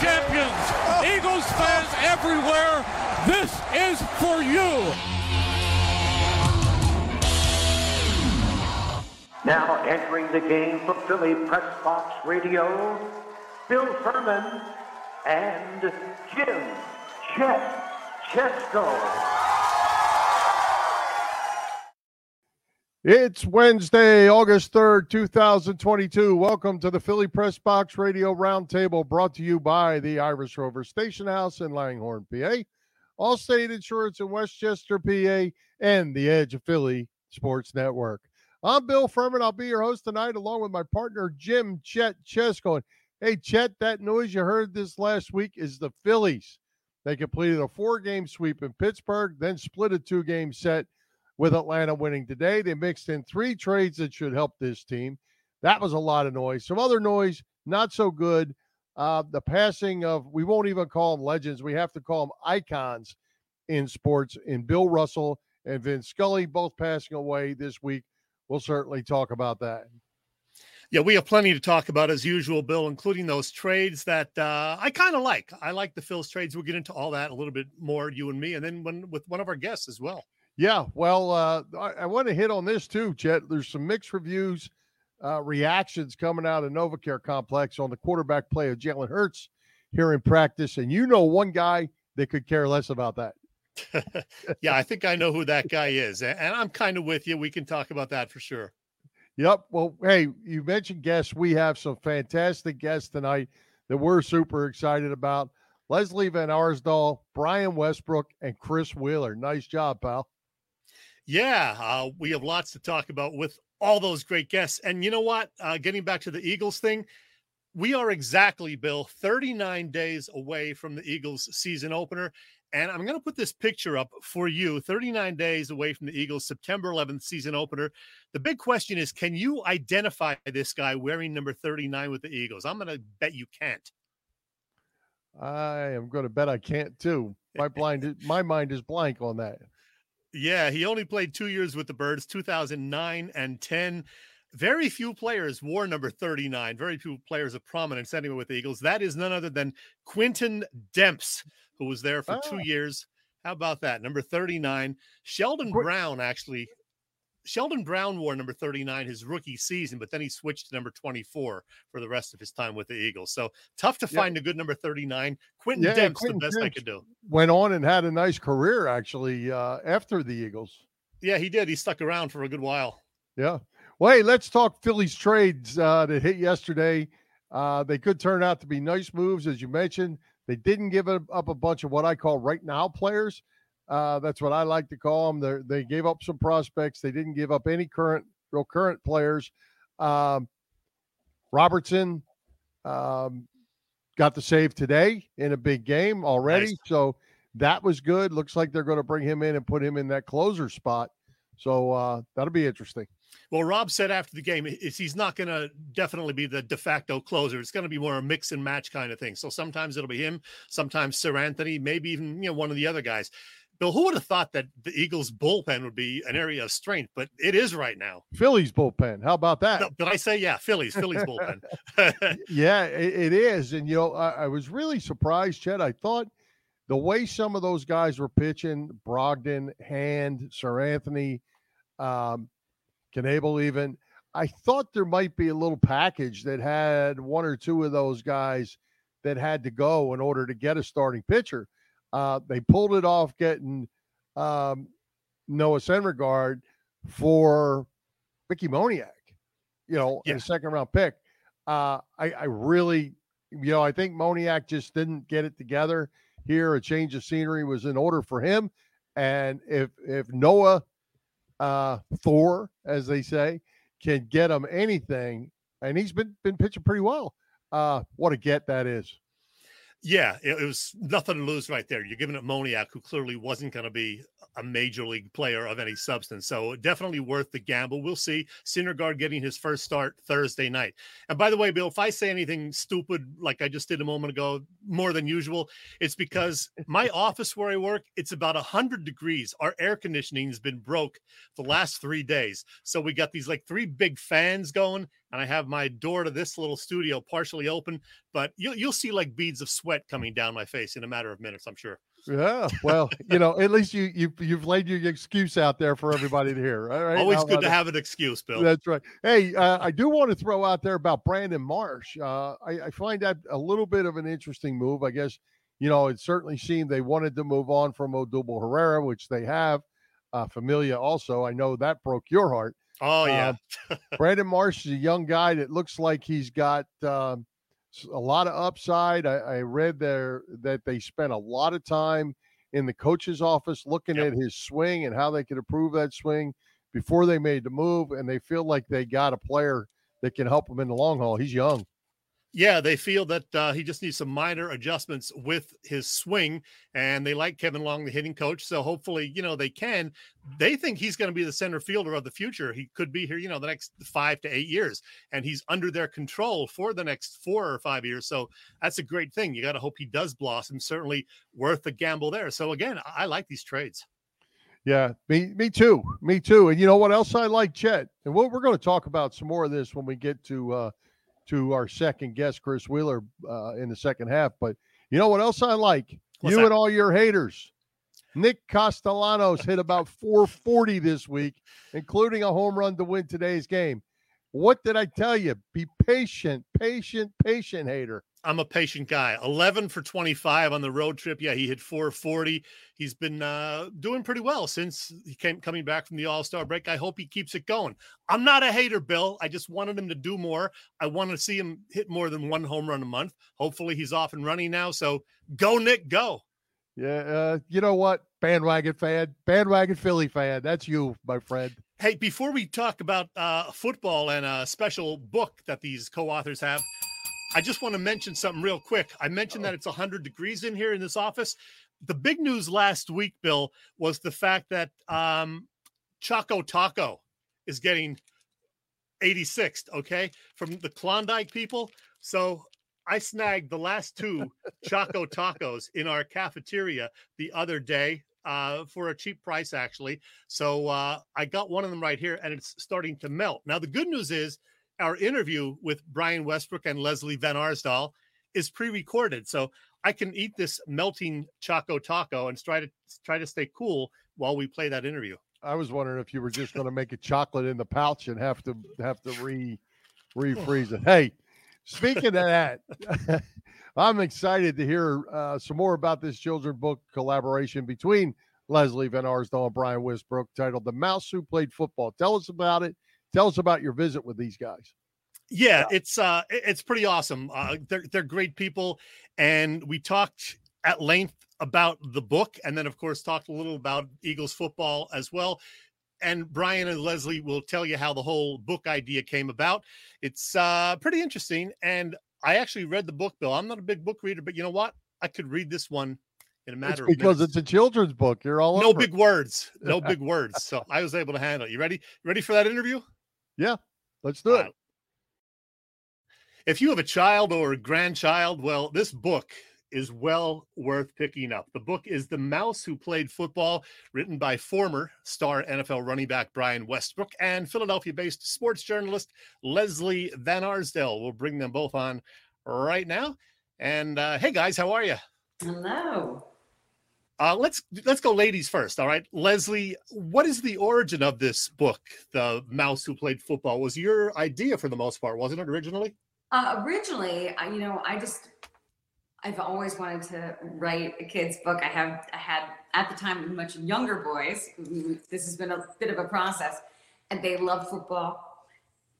champions. Eagles fans everywhere, this is for you. Now entering the game for Philly Press Box Radio, Bill Furman and Jim Chet Chesko. It's Wednesday, August 3rd, 2022. Welcome to the Philly Press Box Radio Roundtable brought to you by the Irish Rover Station House in Langhorne, PA, Allstate Insurance in West Chester, PA, and the Edge of Philly Sports Network. I'm Bill Furman. I'll be your host tonight along with my partner, Jim Chet Chesko. And hey, Chet, that noise you heard this last week is the Phillies. They completed a four game sweep in Pittsburgh, then split a two game set with Atlanta winning today. They mixed in three trades that should help this team. That was a lot of noise. Some other noise, not so good. Uh, the passing of, we won't even call them legends, we have to call them icons in sports, in Bill Russell and Vin Scully, both passing away this week we'll certainly talk about that. Yeah, we have plenty to talk about as usual, Bill, including those trades that uh, I kind of like. I like the Phil's trades. We'll get into all that a little bit more, you and me, and then when, with one of our guests as well. Yeah, well, uh, I, I want to hit on this too, Chet. There's some mixed reviews, uh, reactions coming out of NovaCare Complex on the quarterback play of Jalen Hurts here in practice, and you know one guy that could care less about that. yeah, I think I know who that guy is. And I'm kind of with you. We can talk about that for sure. Yep. Well, hey, you mentioned guests. We have some fantastic guests tonight that we're super excited about. Lesley Van Arsdall, Brian Westbrook, and Chris Wheeler. Nice job, pal. Yeah, uh, we have lots to talk about with all those great guests. And you know what? Uh, getting back to the Eagles thing, we are exactly, Bill, 39 days away from the Eagles season opener. And I'm going to put this picture up for you 39 days away from the Eagles, September 11th season opener. The big question is can you identify this guy wearing number 39 with the Eagles? I'm going to bet you can't. I am going to bet I can't too. My blind my mind is blank on that. Yeah, he only played 2 years with the Birds, 2009 and 10. Very few players wore number 39. Very few players of prominence anyway with the Eagles. That is none other than Quintin Demps who was there for oh. two ah. years. How about that? Number 39. Sheldon Brown actually. Sheldon Brown wore number 39 his rookie season, but then he switched to number 24 for the rest of his time with the Eagles. So tough to find a good number 39. Quintin yeah, Demps, Quintin the best I could do. Went on and had a nice career actually uh, after the Eagles. Yeah, he did. He stuck around for a good while. Yeah. Well, hey, let's talk Phillies trades uh, that hit yesterday. Uh, they could turn out to be nice moves, as you mentioned. They didn't give up a bunch of what I call right now players. Uh, that's what I like to call them. They're, they gave up some prospects. They didn't give up any current, real current players. Um, Robertson um, got the save today in a big game already. Nice. So that was good. Looks like they're going to bring him in and put him in that closer spot. So uh, that'll be interesting. Well, Rob said after the game, he's not going to definitely be the de facto closer. It's going to be more a mix and match kind of thing. So sometimes it'll be him, sometimes Seranthony, maybe even you know one of the other guys. Bill, who would have thought that the Eagles bullpen would be an area of strength? But it is right now. Phillies bullpen. How about that? No, did I say yeah? Phillies, Phillies bullpen. yeah, it, it is. And you know, I, I was really surprised, Chet. I thought the way some of those guys were pitching, Brogdon, Hand, Seranthony, um, Knebel even. I thought there might be a little package that had one or two of those guys that had to go in order to get a starting pitcher. Uh, they pulled it off getting um, Noah Syndergaard for Mickey Moniak, you know, yeah. a second round pick. Uh, I, I really, you know, I think Moniak just didn't get it together here. A change of scenery was in order for him. And if if Noah uh, Thor, as they say, can get him anything, and he's been been pitching pretty well. Uh, what a get that is. Yeah, it, it was nothing to lose right there. You're giving it Moniak, who clearly wasn't going to be a major league player of any substance. So definitely worth the gamble. We'll see. Syndergaard getting his first start Thursday night. And by the way, Bill, if I say anything stupid like I just did a moment ago, more than usual, it's because my office where I work, it's about 100 degrees. Our air conditioning has been broke the last three days. So we got these like three big fans going and I have my door to this little studio partially open, but you'll you'll see like beads of sweat coming down my face in a matter of minutes, I'm sure. Yeah, well, you know, at least you you you've laid your excuse out there for everybody to hear. All right, always How good to have an excuse, Bill. That's right. Hey, uh, I do want to throw out there about Brandon Marsh. Uh, I, I find that a little bit of an interesting move. I guess you know it certainly seemed they wanted to move on from Odubel Herrera, which they have. Uh, Familia also, I know that broke your heart. Oh yeah, uh, Brandon Marsh is a young guy that looks like he's got. Um, a lot of upside. I, I, read there that they spent a lot of time in the coach's office looking yep. at his swing and how they could improve that swing before they made the move, and they feel like they got a player that can help them in the long haul. He's young. Yeah, they feel that uh, he just needs some minor adjustments with his swing, and they like Kevin Long, the hitting coach. So hopefully, you know, they can. They think he's going to be the center fielder of the future. He could be here, you know, the next five to eight years, and he's under their control for the next four or five years. So that's a great thing. You got to hope he does blossom. Certainly worth the gamble there. So again, I like these trades. Yeah, me, me too, me too. And you know what else I like, Chet, and we're, we're going to talk about some more of this when we get to. uh to our second guest, Chris Wheeler, uh, in the second half. But you know what else I like? What's you that? and all your haters. Nick Castellanos hit about 440 this week, including a home run to win today's game. What did I tell you? Be patient, patient, patient, hater. I'm a patient guy. 11 for 25 on the road trip. Yeah, he hit 440. He's been uh, doing pretty well since he came coming back from the All Star break. I hope he keeps it going. I'm not a hater, Bill. I just wanted him to do more. I want to see him hit more than one home run a month. Hopefully, he's off and running now. So go, Nick, go. Yeah, uh, you know what? Bandwagon fan, bandwagon Philly fan. That's you, my friend. Hey, before we talk about uh, football and a special book that these co-authors have, I just want to mention something real quick. I mentioned that it's 100 degrees in here in this office. The big news last week, Bill, was the fact that um, Choco Taco is getting 86th, okay, from the Klondike people. So I snagged the last two Choco Tacos in our cafeteria the other day uh, for a cheap price, actually. So uh, I got one of them right here, and it's starting to melt. Now, the good news is our interview with Brian Westbrook and Lesley Van Arsdall is pre-recorded, so I can eat this melting choco taco and try to try to stay cool while we play that interview. I was wondering if you were just going to make a chocolate in the pouch and have to have to re refreeze it. Hey, speaking of that, I'm excited to hear uh, some more about this children's book collaboration between Lesley Van Arsdall and Brian Westbrook titled "The Mouse Who Played Football." Tell us about it Tell us about your visit with these guys. Yeah, yeah. it's uh it's pretty awesome. Uh they're they're great people and we talked at length about the book and then of course talked a little about Eagles football as well. And Brian and Lesley will tell you how the whole book idea came about. It's uh pretty interesting and I actually read the book, Bill. I'm not a big book reader, but you know what? I could read this one in a matter it's because it's a children's book. You're all no big words, no big words. So I was able to handle it. You ready? Ready for that interview? Yeah, let's do it. if you have a child or a grandchild, well, this book is well worth picking up. The book is The Mouse Who Played Football, written by former star NFL running back Brian Westbrook and Philadelphia based sports journalist Lesley Van Arsdall. We'll bring them both on right now. And uh, hey, guys, how are you? Hello. Uh, let's let's go ladies first. All right, Lesley, what is the origin of this book, The Mouse Who Played Football? Was your idea for the most part, wasn't it originally? Uh, originally, you know, I just I've always wanted to write a kids book. I have I had at the time much younger boys. This has been a bit of a process, and they love football.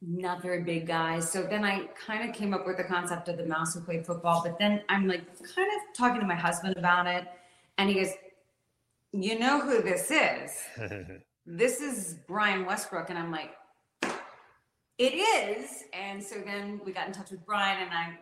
Not very big guys. So then I kind of came up with the concept of the mouse who played football. But then I'm like kind of talking to my husband about it and he goes, You know who this is? this is Brian Westbrook. And I'm like, It is. And so then we got in touch with Brian, and I,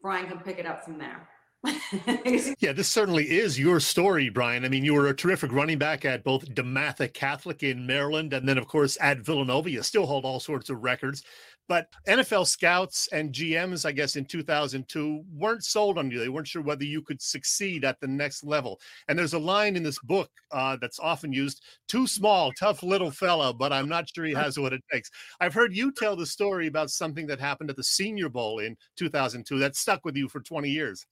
Brian can pick it up from there. yeah, this certainly is your story, Brian. I mean, you were a terrific running back at both DeMatha Catholic in Maryland and then, of course, at Villanova. You still hold all sorts of records. But NFL scouts and GMs, I guess, in 2002 weren't sold on you. They weren't sure whether you could succeed at the next level. And there's a line in this book uh, that's often used too small, tough little fellow, but I'm not sure he has what it takes. I've heard you tell the story about something that happened at the Senior Bowl in 2002 that stuck with you for 20 years.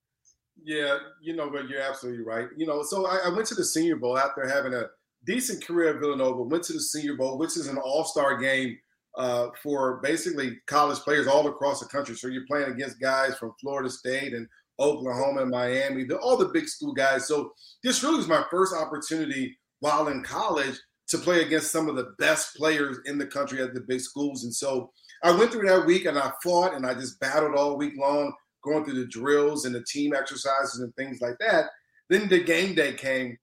Yeah, you know, but you're absolutely right. You know, so I, I went to the Senior Bowl after having a decent career at Villanova, went to the Senior Bowl, which is an all star game uh, for basically college players all across the country. So you're playing against guys from Florida State and Oklahoma and Miami, the, all the big school guys. So this really was my first opportunity while in college to play against some of the best players in the country at the big schools. And so I went through that week and I fought and I just battled all week long, going through the drills and the team exercises and things like that. Then the game day came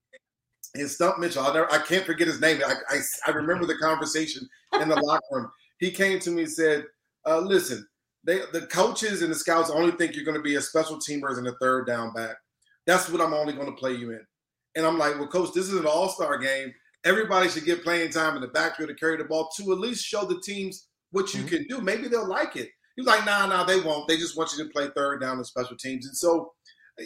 and Stump Mitchell, I, never, I can't forget his name. I, I, I remember the conversation in the locker room he came to me and said, uh, "Listen, they the coaches and the scouts only think you're going to be a special teamer and a third down back. That's what I'm only going to play you in." And I'm like, "Well, coach, this is an all star game. Everybody should get playing time in the backfield to carry the ball to at least show the teams what you mm-hmm. can do. Maybe they'll like it." He's like, "Nah, nah, they won't. They just want you to play third down in special teams." And so,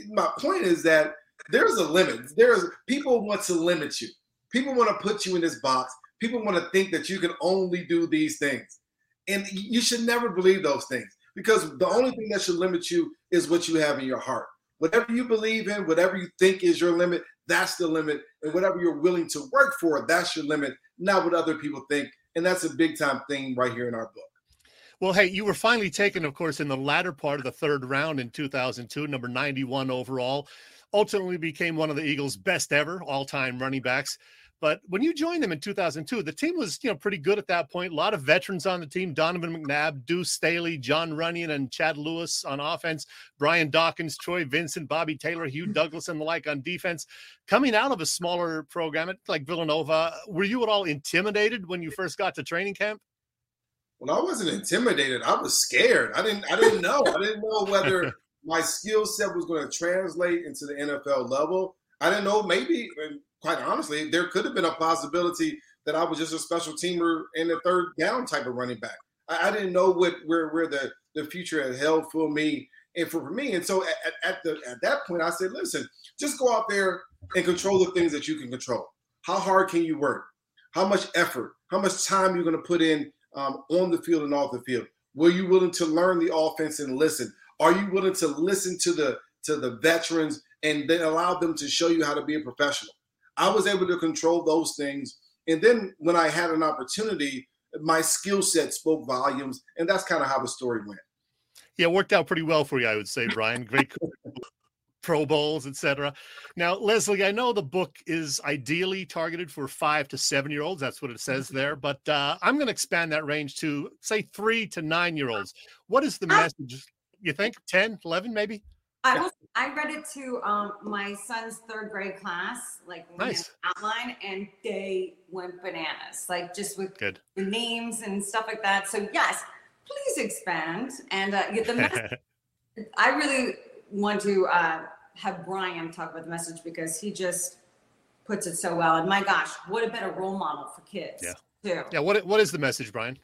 my point is that there's a limit. There's people want to limit you. People want to put you in this box people want to think that you can only do these things. And you should never believe those things because the only thing that should limit you is what you have in your heart. Whatever you believe in, whatever you think is your limit, that's the limit. And whatever you're willing to work for, that's your limit, not what other people think. And that's a big time thing right here in our book. Well, hey, you were finally taken, of course, in the latter part of the third round in 2002, number 91 overall. Ultimately became one of the Eagles' best ever all time running backs. But when you joined them in 2002, the team was, you know, pretty good at that point. A lot of veterans on the team: Donovan McNabb, Deuce Staley, Jon Runyan, and Chad Lewis on offense. Brian Dawkins, Troy Vincent, Bobby Taylor, Hugh mm-hmm. Douglas, and the like on defense. Coming out of a smaller program like Villanova, were you at all intimidated when you first got to training camp? Well, I wasn't intimidated. I was scared. I didn't. I didn't know. I didn't know whether my skill set was going to translate into the NFL level. I didn't know. Maybe quite honestly, there could have been a possibility that I was just a special teamer in the third down type of running back. I, I didn't know what where where the the future had held for me and for, for me. And so at, at the at that point, I said, listen, just go out there and control the things that you can control. How hard can you work? How much effort? How much time you're going to put in um, on the field and off the field? Were you willing to learn the offense and listen? Are you willing to listen to the to the veterans and then allow them to show you how to be a professional? I was able to control those things. And then when I had an opportunity, my skill set spoke volumes. And that's kind of how the story went. Yeah, it worked out pretty well for you, I would say, Brian. Great Pro Bowls, etc. Now, Lesley, I know the book is ideally targeted for five to seven year olds. That's what it says there. But uh, I'm going to expand that range to, say, three to nine year olds. What is the message? You think 10, 11, maybe? I I read it to um, my son's third grade class, like nice. outline, and they went bananas, like just with Good. the names and stuff like that. So yes, please expand and uh, get the message. I really want to uh, have Brian talk about the message because he just puts it so well. And my gosh, what a better role model for kids. Yeah. Too. Yeah. What What is the message, Brian?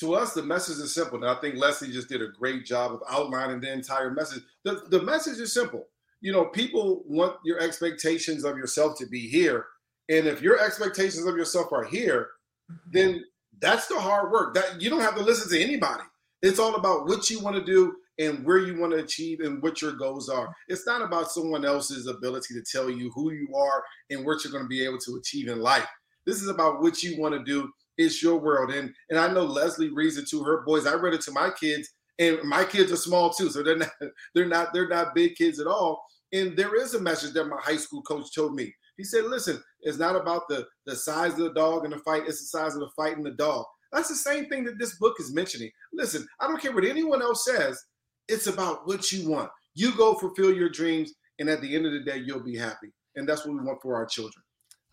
To us, the message is simple. And I think Lesley just did a great job of outlining the entire message. The, the message is simple. You know, people want your expectations of yourself to be here. And if your expectations of yourself are here, mm-hmm. then that's the hard work. That you don't have to listen to anybody. It's all about what you want to do and where you want to achieve and what your goals are. It's not about someone else's ability to tell you who you are and what you're going to be able to achieve in life. This is about what you want to do it's your world. And and I know Lesley reads it to her boys. I read it to my kids, and my kids are small too, so they're not they're not they're not big kids at all. And there is a message that my high school coach told me. He said, "Listen, it's not about the the size of the dog in the fight; it's the size of the fight in the dog." That's the same thing that this book is mentioning. Listen, I don't care what anyone else says. It's about what you want. You go fulfill your dreams, and at the end of the day, you'll be happy. And that's what we want for our children.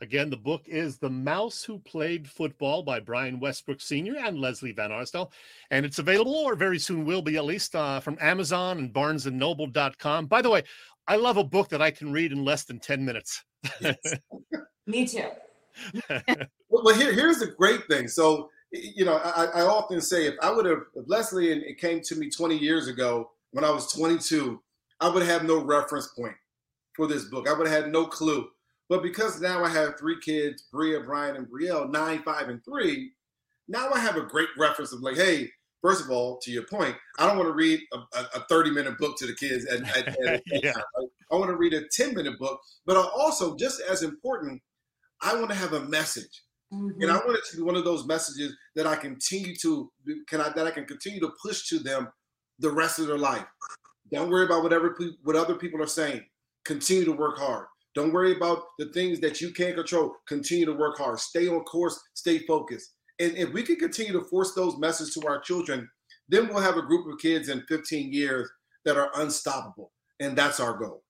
Again, the book is The Mouse Who Played Football by Brian Westbrook Sr. and Lesley Van Arsdall. And it's available, or very soon will be, at least uh, from Amazon and barnesandnoble.com. By the way, I love a book that I can read in less than 10 minutes. Me too. well, here, here's the great thing. So, you know, I, I often say if I would have, if Lesley and it came to me 20 years ago when I was 22, I would have no reference point for this book. I would have had no clue. But because now I have three kids, Bria, Brian, and Brielle, nine, five, and three, now I have a great reference of like, hey, first of all, to your point, I don't want to read a, a 30 minute book to the kids. At, at, at, yeah. I want to read a 10 minute book, but I also just as important, I want to have a message. Mm-hmm. And I want it to be one of those messages that I continue to can I that I can continue to push to them the rest of their life. Don't worry about whatever what other people are saying. Continue to work hard. Don't worry about the things that you can't control. Continue to work hard. Stay on course. Stay focused. And if we can continue to force those messages to our children, then we'll have a group of kids in 15 years that are unstoppable. And that's our goal.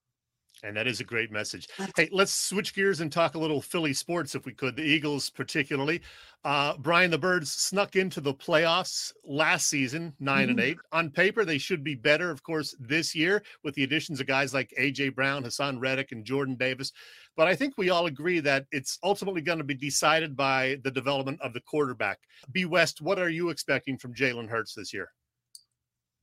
And that is a great message. Hey, let's switch gears and talk a little Philly sports if we could. The Eagles, particularly. Uh, Brian, the Birds snuck into the playoffs last season, 9 mm-hmm. and eight. On paper, they should be better, of course, this year with the additions of guys like AJ Brown, Haason Reddick, and Jordan Davis. But I think we all agree that it's ultimately going to be decided by the development of the quarterback. B West, what are you expecting from Jalen Hurts this year?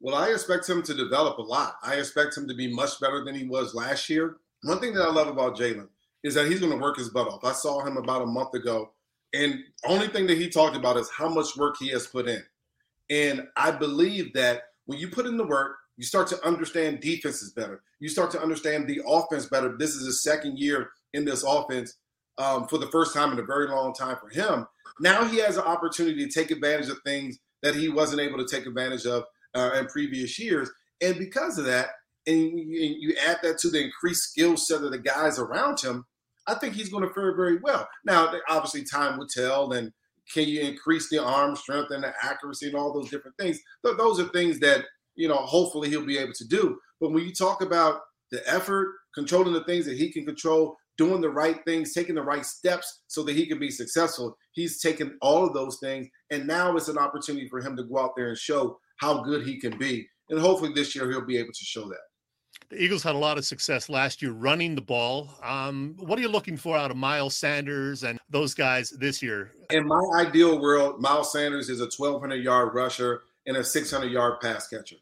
Well, I expect him to develop a lot. I expect him to be much better than he was last year. One thing that I love about Jalen is that he's going to work his butt off. I saw him about a month ago, and only thing that he talked about is how much work he has put in. And I believe that when you put in the work, you start to understand defenses better. You start to understand the offense better. This is his second year in this offense um, for the first time in a very long time for him. Now he has an opportunity to take advantage of things that he wasn't able to take advantage of uh, in previous years. And because of that, and you, add that to the increased skill set of the guys around him, I think he's going to fare very well. Now, obviously, time will tell, and can you increase the arm strength and the accuracy and all those different things? Those are things that you know, hopefully he'll be able to do. But when you talk about the effort, controlling the things that he can control, doing the right things, taking the right steps so that he can be successful, he's taken all of those things, and now it's an opportunity for him to go out there and show how good he can be. And hopefully this year he'll be able to show that. The Eagles had a lot of success last year running the ball. Um, what are you looking for out of Miles Sanders and those guys this year? In my ideal world, Miles Sanders is a 1,200 yard rusher and a 600 yard pass catcher.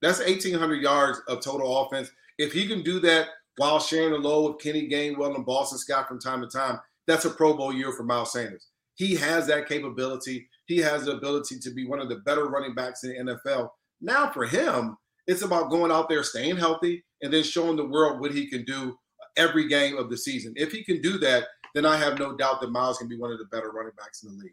That's 1,800 yards of total offense. If he can do that while sharing the load with Kenny Gainwell and Boston Scott from time to time, that's a Pro Bowl year for Miles Sanders. He has that capability. He has the ability to be one of the better running backs in the NFL. Now, for him, it's about going out there, staying healthy, and then showing the world what he can do every game of the season. If he can do that, then I have no doubt that Miles can be one of the better running backs in the league.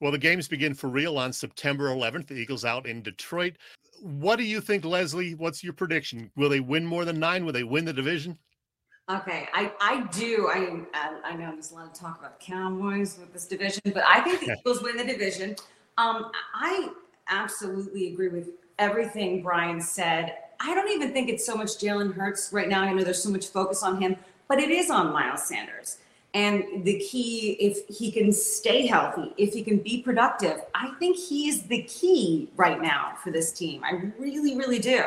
Well, the games begin for real on September 11th. The Eagles out in Detroit. What do you think, Lesley? What's your prediction? Will they win more than nine? Will they win the division? Okay, I, I do. I I know there's a lot of talk about the Cowboys with this division, but I think the Eagles win the division. Um, I absolutely agree with everything Brian said. I don't even think it's so much Jalen Hurts right now. I know there's so much focus on him, but it is on Miles Sanders. And the key, if he can stay healthy, if he can be productive, I think he's the key right now for this team. I really, really do.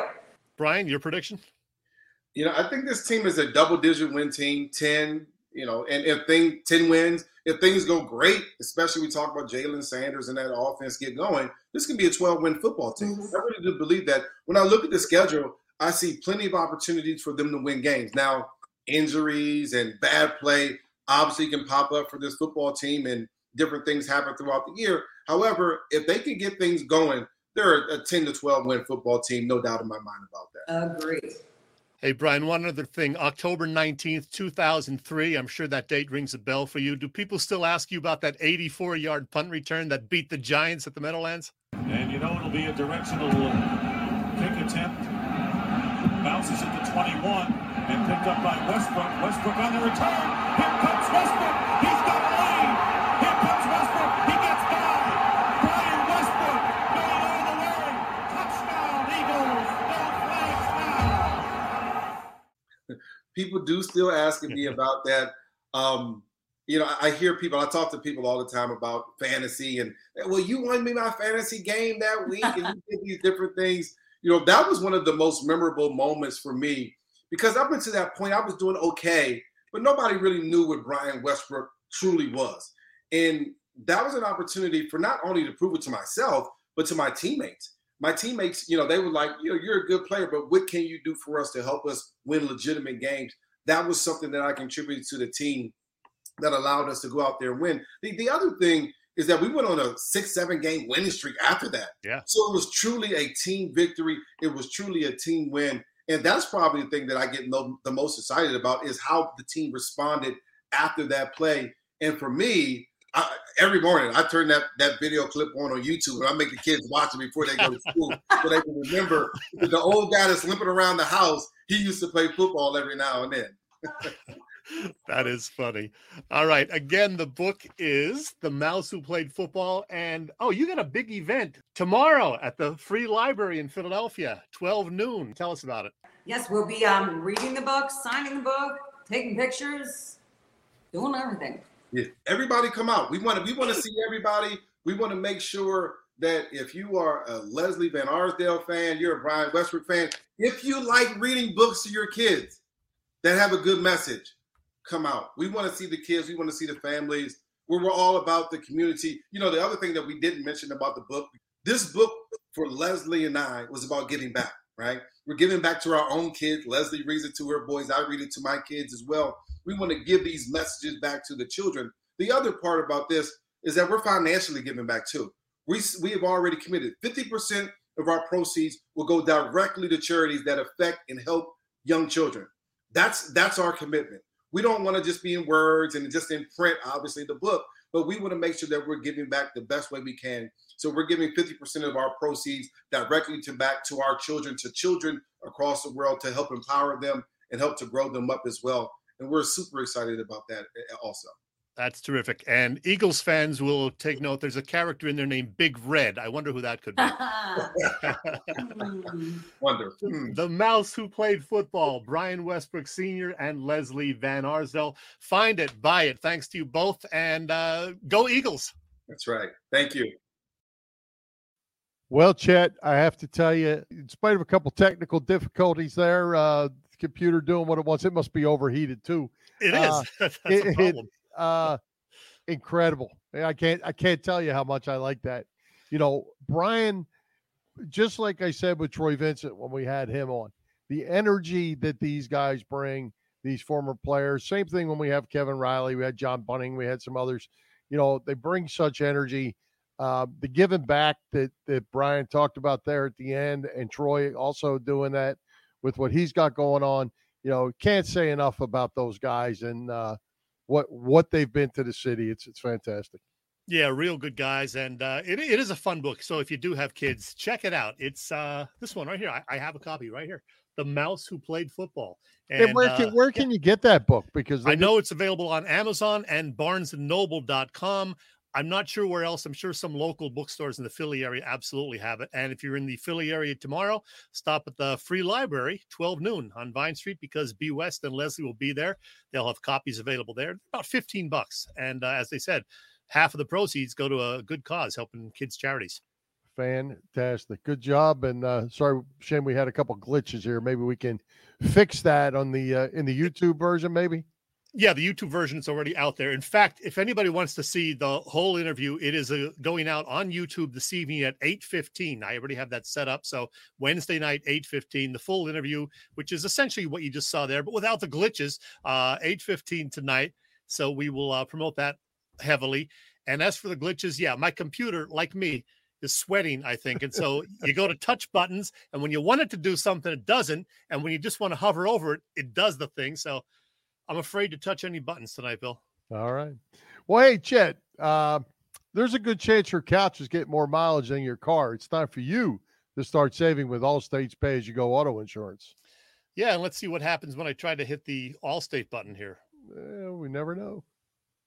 Brian, your prediction? You know, I think this team is a double digit win team, 10, you know, and if thing 10 wins, if things go great, especially we talk about Jalen Sanders and that offense get going, this can be a 12 win football team. Mm-hmm. I really do believe that. When I look at the schedule, I see plenty of opportunities for them to win games. Now, injuries and bad play obviously can pop up for this football team and different things happen throughout the year. However, if they can get things going, they're a 10 to 12 win football team, no doubt in my mind about that. Agreed. Hey, Brian, one other thing. October 19th, 2003. I'm sure that date rings a bell for you. Do people still ask you about that 84 yard punt return that beat the Giants at the Meadowlands? And you know it'll be a directional kick attempt. Bounces at the 21 and picked up by Westbrook. Westbrook on the return. Here comes Westbrook. People do still asking me about that. Um, you know, I hear people, I talk to people all the time about fantasy and, well, you won me my fantasy game that week and you did these different things. You know, that was one of the most memorable moments for me because up until that point, I was doing okay, but nobody really knew what Brian Westbrook truly was. And that was an opportunity for not only to prove it to myself, but to my teammates. My teammates, you know, they were like, you know, you're a good player, but what can you do for us to help us win legitimate games? That was something that I contributed to the team that allowed us to go out there and win. The, the other thing is that we went on a six, seven game winning streak after that. Yeah. So it was truly a team victory. It was truly a team win. And that's probably the thing that I get no, the most excited about is how the team responded after that play. And for me, I, every morning I turn that, that video clip on on YouTube and I make the kids watch it before they go to school so they can remember the old guy that's limping around the house. He used to play football every now and then. that is funny. All right. Again, the book is The Mouse Who Played Football. And oh, you got a big event tomorrow at the Free Library in Philadelphia, 12 noon. Tell us about it. Yes, we'll be um, reading the book, signing the book, taking pictures, doing everything. Yeah. Everybody come out. We want to we want to see everybody. We want to make sure that if you are a Lesley Van Arsdall fan, you're a Brian Westbrook fan, if you like reading books to your kids that have a good message, come out. We want to see the kids. We want to see the families. We're all about the community. You know, the other thing that we didn't mention about the book, this book for Lesley and I was about giving back, right? We're giving back to our own kids. Lesley reads it to her boys. I read it to my kids as well. We want to give these messages back to the children. The other part about this is that we're financially giving back too. We, we have already committed 50% of our proceeds will go directly to charities that affect and help young children. That's that's our commitment. We don't want to just be in words and just in print, obviously, the book, but we want to make sure that we're giving back the best way we can. So we're giving 50% of our proceeds directly to back to our children, to children across the world to help empower them and help to grow them up as well. And we're super excited about that eh, also. That's terrific. And Eagles fans will take note. There's a character in there named Big Red. I wonder who that could be. wonder. Hmm. The mouse who played football, Brian Westbrook Sr. and Lesley Van Arsdall. Find it, buy it. Thanks to you both. And uh, go Eagles. That's right. Thank you. Well, Chet, I have to tell you, in spite of a couple technical difficulties there, uh, the computer doing what it wants, it must be overheated too. It is. Uh, it. It, uh, incredible. I can't I can't tell you how much I like that. You know, Brian, just like I said with Troy Vincent when we had him on, the energy that these guys bring, these former players. Same thing when we have Kevin Reilly, we had John Bunting, we had some others. You know, they bring such energy. Uh, the giving back that that Brian talked about there at the end, and Troy also doing that with what he's got going on. You know, can't say enough about those guys, and uh, what what they've been to the city. It's it's fantastic. Yeah, real good guys, and uh, it it is a fun book. So if you do have kids, check it out. It's uh, this one right here. I, I have a copy right here. The Mouse Who Played Football. And, and where can uh, where can yeah. you get that book? Because I know it's available on Amazon and BarnesandNoble.com. I'm not sure where else. I'm sure some local bookstores in the Philly area absolutely have it. And if you're in the Philly area tomorrow, stop at the Free Library, 12 noon on Vine Street, because B West and Lesley will be there. They'll have copies available there. About 15 bucks. And uh, as they said, half of the proceeds go to a good cause, helping kids' charities. Fantastic. Good job. And uh, sorry, shame we had a couple glitches here. Maybe we can fix that on the uh, in the YouTube version, maybe yeah, the YouTube version is already out there. In fact, if anybody wants to see the whole interview, it is uh, going out on YouTube this evening at 8:15. I already have that set up. So Wednesday night, 8:15, the full interview, which is essentially what you just saw there, but without the glitches. Uh, 8:15 tonight. So we will uh, promote that heavily. And as for the glitches, yeah, my computer, like me, is sweating, I think. And so you go to touch buttons, and when you want it to do something, it doesn't. And when you just want to hover over it, it does the thing. So I'm afraid to touch any buttons tonight, Bill. All right. Well, hey, Chet, uh, there's a good chance your couch is getting more mileage than your car. It's time for you to start saving with Allstate's pay as you go auto insurance. Yeah, and let's see what happens when I try to hit the Allstate button here. we never know.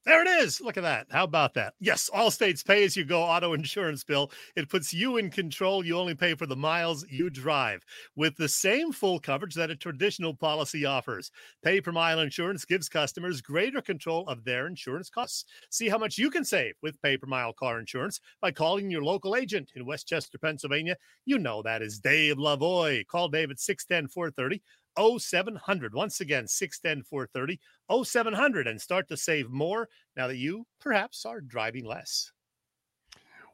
There it is. Look at that. How about that? Yes, all states pay as you go auto insurance bill. It puts you in control. You only pay for the miles you drive with the same full coverage that a traditional policy offers. Pay per mile insurance gives customers greater control of their insurance costs. See how much you can save with pay per mile car insurance by calling your local agent in West Chester, Pennsylvania. You know that is Dave Lavoie. Call Dave at 610 430 0700. Once again, 610 430 0700 and start to save more now that you perhaps are driving less.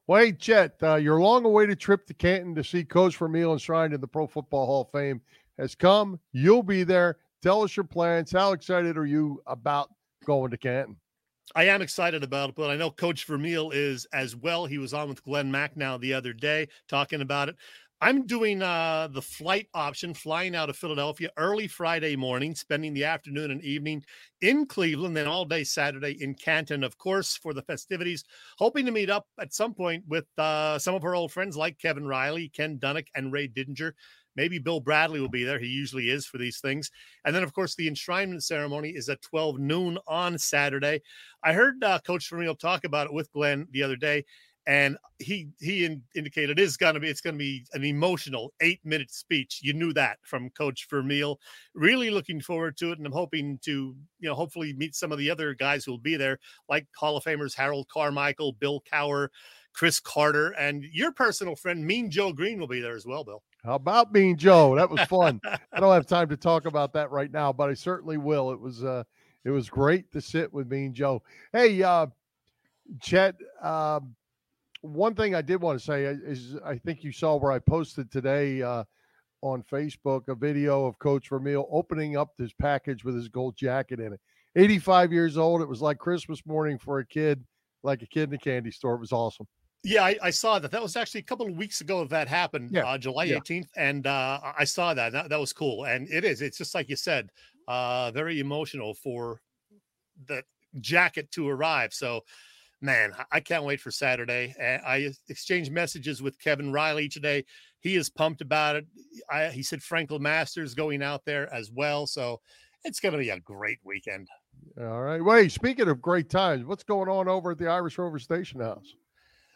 Wait, Chet, uh, your long awaited trip to Canton to see Coach Vermeil enshrined in the Pro Football Hall of Fame has come. You'll be there. Tell us your plans. How excited are you about going to Canton? I am excited about it, but I know Coach Vermeil is as well. He was on with Glenn Macnow the other day talking about it. I'm doing uh, the flight option, flying out of Philadelphia early Friday morning, spending the afternoon and evening in Cleveland, then all day Saturday in Canton, of course, for the festivities. Hoping to meet up at some point with uh, some of our old friends like Kevin Reilly, Ken Dunek, and Ray Didinger. Maybe Bill Bradley will be there. He usually is for these things. And then, of course, the enshrinement ceremony is at 12 noon on Saturday. I heard uh, Coach Vermeil talk about it with Glenn the other day and he he in, indicated it is going to be it's going to be an emotional eight minute speech. You knew that from coach vermeil. Really looking forward to it and i'm hoping to you know hopefully meet some of the other guys who will be there like hall of famers harold carmichael bill cowher cris carter and your personal friend mean joe greene will be there as well bill. How about mean joe? That was fun. I don't have time to talk about that right now but i certainly will. It was uh it was great to sit with mean joe. Hey uh chet um one thing I did want to say is I think you saw where I posted today uh, on Facebook a video of Coach Vermeil opening up this package with his gold jacket in it. 85 years old. It was like Christmas morning for a kid, like a kid in a candy store. It was awesome. Yeah, I, I, saw that. That was actually a couple of weeks ago that happened, yeah. uh, July 18th. And uh, I saw that. that. That was cool. And it is. It's just like you said, uh, very emotional for the jacket to arrive. So, man, I can't wait for Saturday. I exchanged messages with Kevin Reilly today. He is pumped about it. I, he said Frank LeMaster going out there as well. So it's going to be a great weekend. All right. Wait, speaking of great times, what's going on over at the Irish Rover Station House?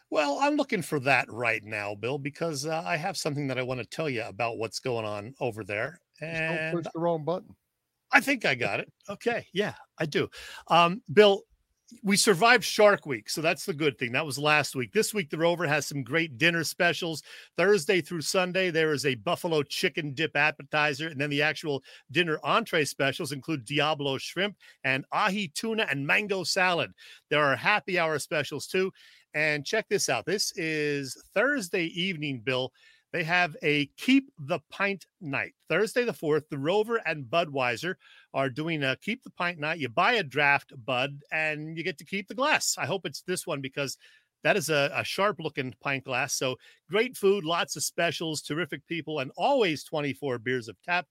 Well, I'm looking for that right now, Bill, because uh, I have something that I want to tell you about what's going on over there. And don't push the wrong button. I think I got it. Okay. Yeah, I do. Um, Bill, we survived Shark Week, so that's the good thing. That was last week. This week, the Rover has some great dinner specials. Thursday through Sunday, there is a buffalo chicken dip appetizer, and then the actual dinner entree specials include Diablo shrimp and ahi tuna and mango salad. There are happy hour specials too. And check this out. This is Thursday evening, Bill. They have a Keep the Pint night. Thursday the 4th, the Rover and Budweiser are doing a Keep the Pint night. You buy a draft, Bud, and you get to keep the glass. I hope it's this one because that is a, a sharp looking pint glass. So great food, lots of specials, terrific people, and always 24 beers of tap.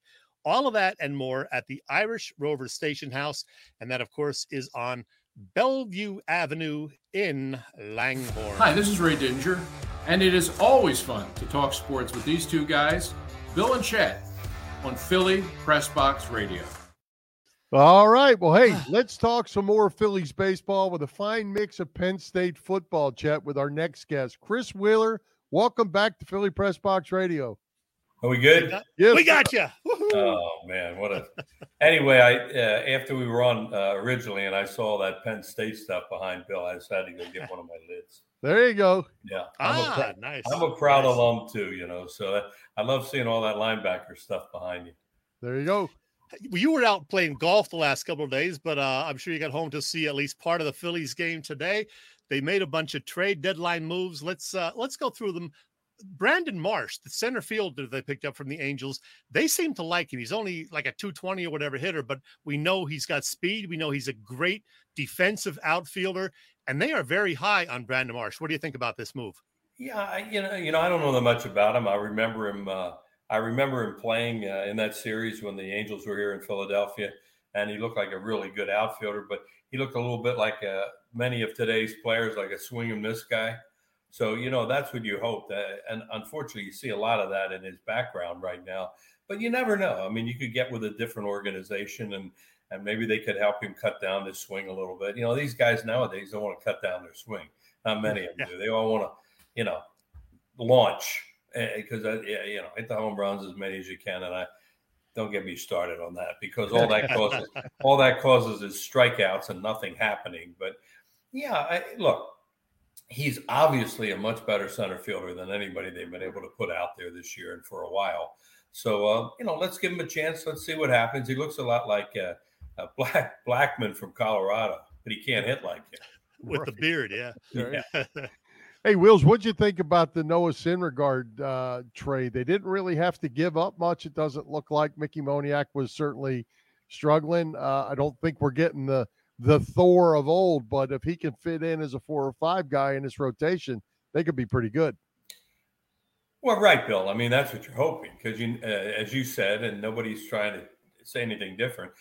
All of that and more at the Irish Rover Station House. And that, of course, is on Bellevue Avenue in Langhorne. Hi, this is Ray Didinger. And it is always fun to talk sports with these two guys, Bill and Chet, on Philly Press Box Radio. All right. Well, hey, let's talk some more Phillies baseball with a fine mix of Penn State football, Chet, with our next guest, Chris Wheeler. Welcome back to Philly Press Box Radio. Are we good? Yes. We got you. Oh man, what a! anyway, I uh, after we were on uh, originally, and I saw that Penn State stuff behind Bill, I decided to go get one of my lids. There you go. Yeah, I'm ah, a nice. I'm a proud nice. alum too, you know. So that, I love seeing all that linebacker stuff behind you. There you go. You were out playing golf the last couple of days, but uh, I'm sure you got home to see at least part of the Phillies game today. They made a bunch of trade deadline moves. Let's uh, let's go through them. Brandon Marsh, the center fielder they picked up from the Angels, they seem to like him. He's only like a 220 or whatever hitter, but we know he's got speed. We know he's a great defensive outfielder, and they are very high on Brandon Marsh. What do you think about this move? Yeah, you know, you know, I don't know that much about him. I remember him. Uh, I remember him playing uh, in that series when the Angels were here in Philadelphia, and he looked like a really good outfielder. But he looked a little bit like uh, many of today's players, like a swing and miss guy. So you know that's what you hope that, and unfortunately, you see a lot of that in his background right now. But you never know. I mean, you could get with a different organization, and and maybe they could help him cut down his swing a little bit. You know, these guys nowadays don't want to cut down their swing. Not many of them do. They all want to, you know, launch because uh, yeah, you know, hit the home runs as many as you can. And I don't get me started on that because all that causes all that causes is strikeouts and nothing happening. But yeah, I, look, he's obviously a much better center fielder than anybody they've been able to put out there this year and for a while. So uh, you know, let's give him a chance. Let's see what happens. He looks a lot like uh, uh, Black Blackmon from Colorado, but he can't hit like him with right. the beard. Yeah. yeah. hey, Wheels, what'd you think about the Noah Syndergaard uh, trade? They didn't really have to give up much. It doesn't look like Mickey Moniak was certainly struggling. Uh, I don't think we're getting the the Thor of old, but if he can fit in as a four or five guy in this rotation, they could be pretty good. Well, right, Bill. I mean, that's what you're hoping because you, uh, as you said, and nobody's trying to say anything different.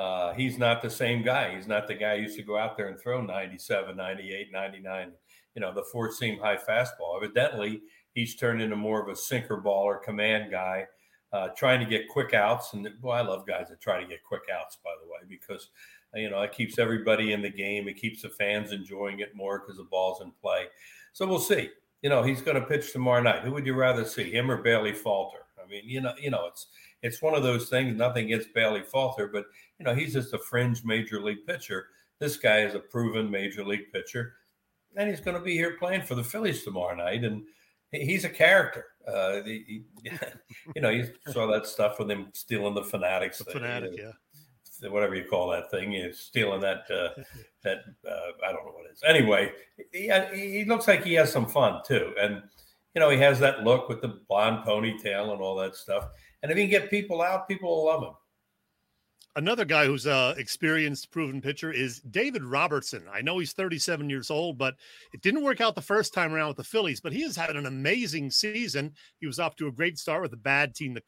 Uh, he's not the same guy. He's not the guy who used to go out there and throw 97, 98, 99, you know, the four seam high fastball. Evidently, he's turned into more of a sinker ball or command guy, uh, trying to get quick outs. And well, I love guys that try to get quick outs, by the way, because, you know, it keeps everybody in the game. It keeps the fans enjoying it more because the ball's in play. So we'll see. You know, he's going to pitch tomorrow night. Who would you rather see, him or Bailey Falter? I mean, you know, you know, it's it's one of those things. Nothing against Bailey Falter, but you know, he's just a fringe major league pitcher. This guy is a proven major league pitcher, and he's going to be here playing for the Phillies tomorrow night. And he's a character. Uh, he, you know, you saw that stuff with him stealing the Phanatics. The Phanatic, yeah whatever you call that thing, is stealing that uh, that uh, I don't know what it is. Anyway, he, he looks like he has some fun too, and you know he has that look with the blonde ponytail and all that stuff. And if he can get people out, people will love him. Another guy who's a experienced, proven pitcher is David Robertson. I know he's 37 years old, but it didn't work out the first time around with the Phillies. But he has had an amazing season. He was off to a great start with a bad team, the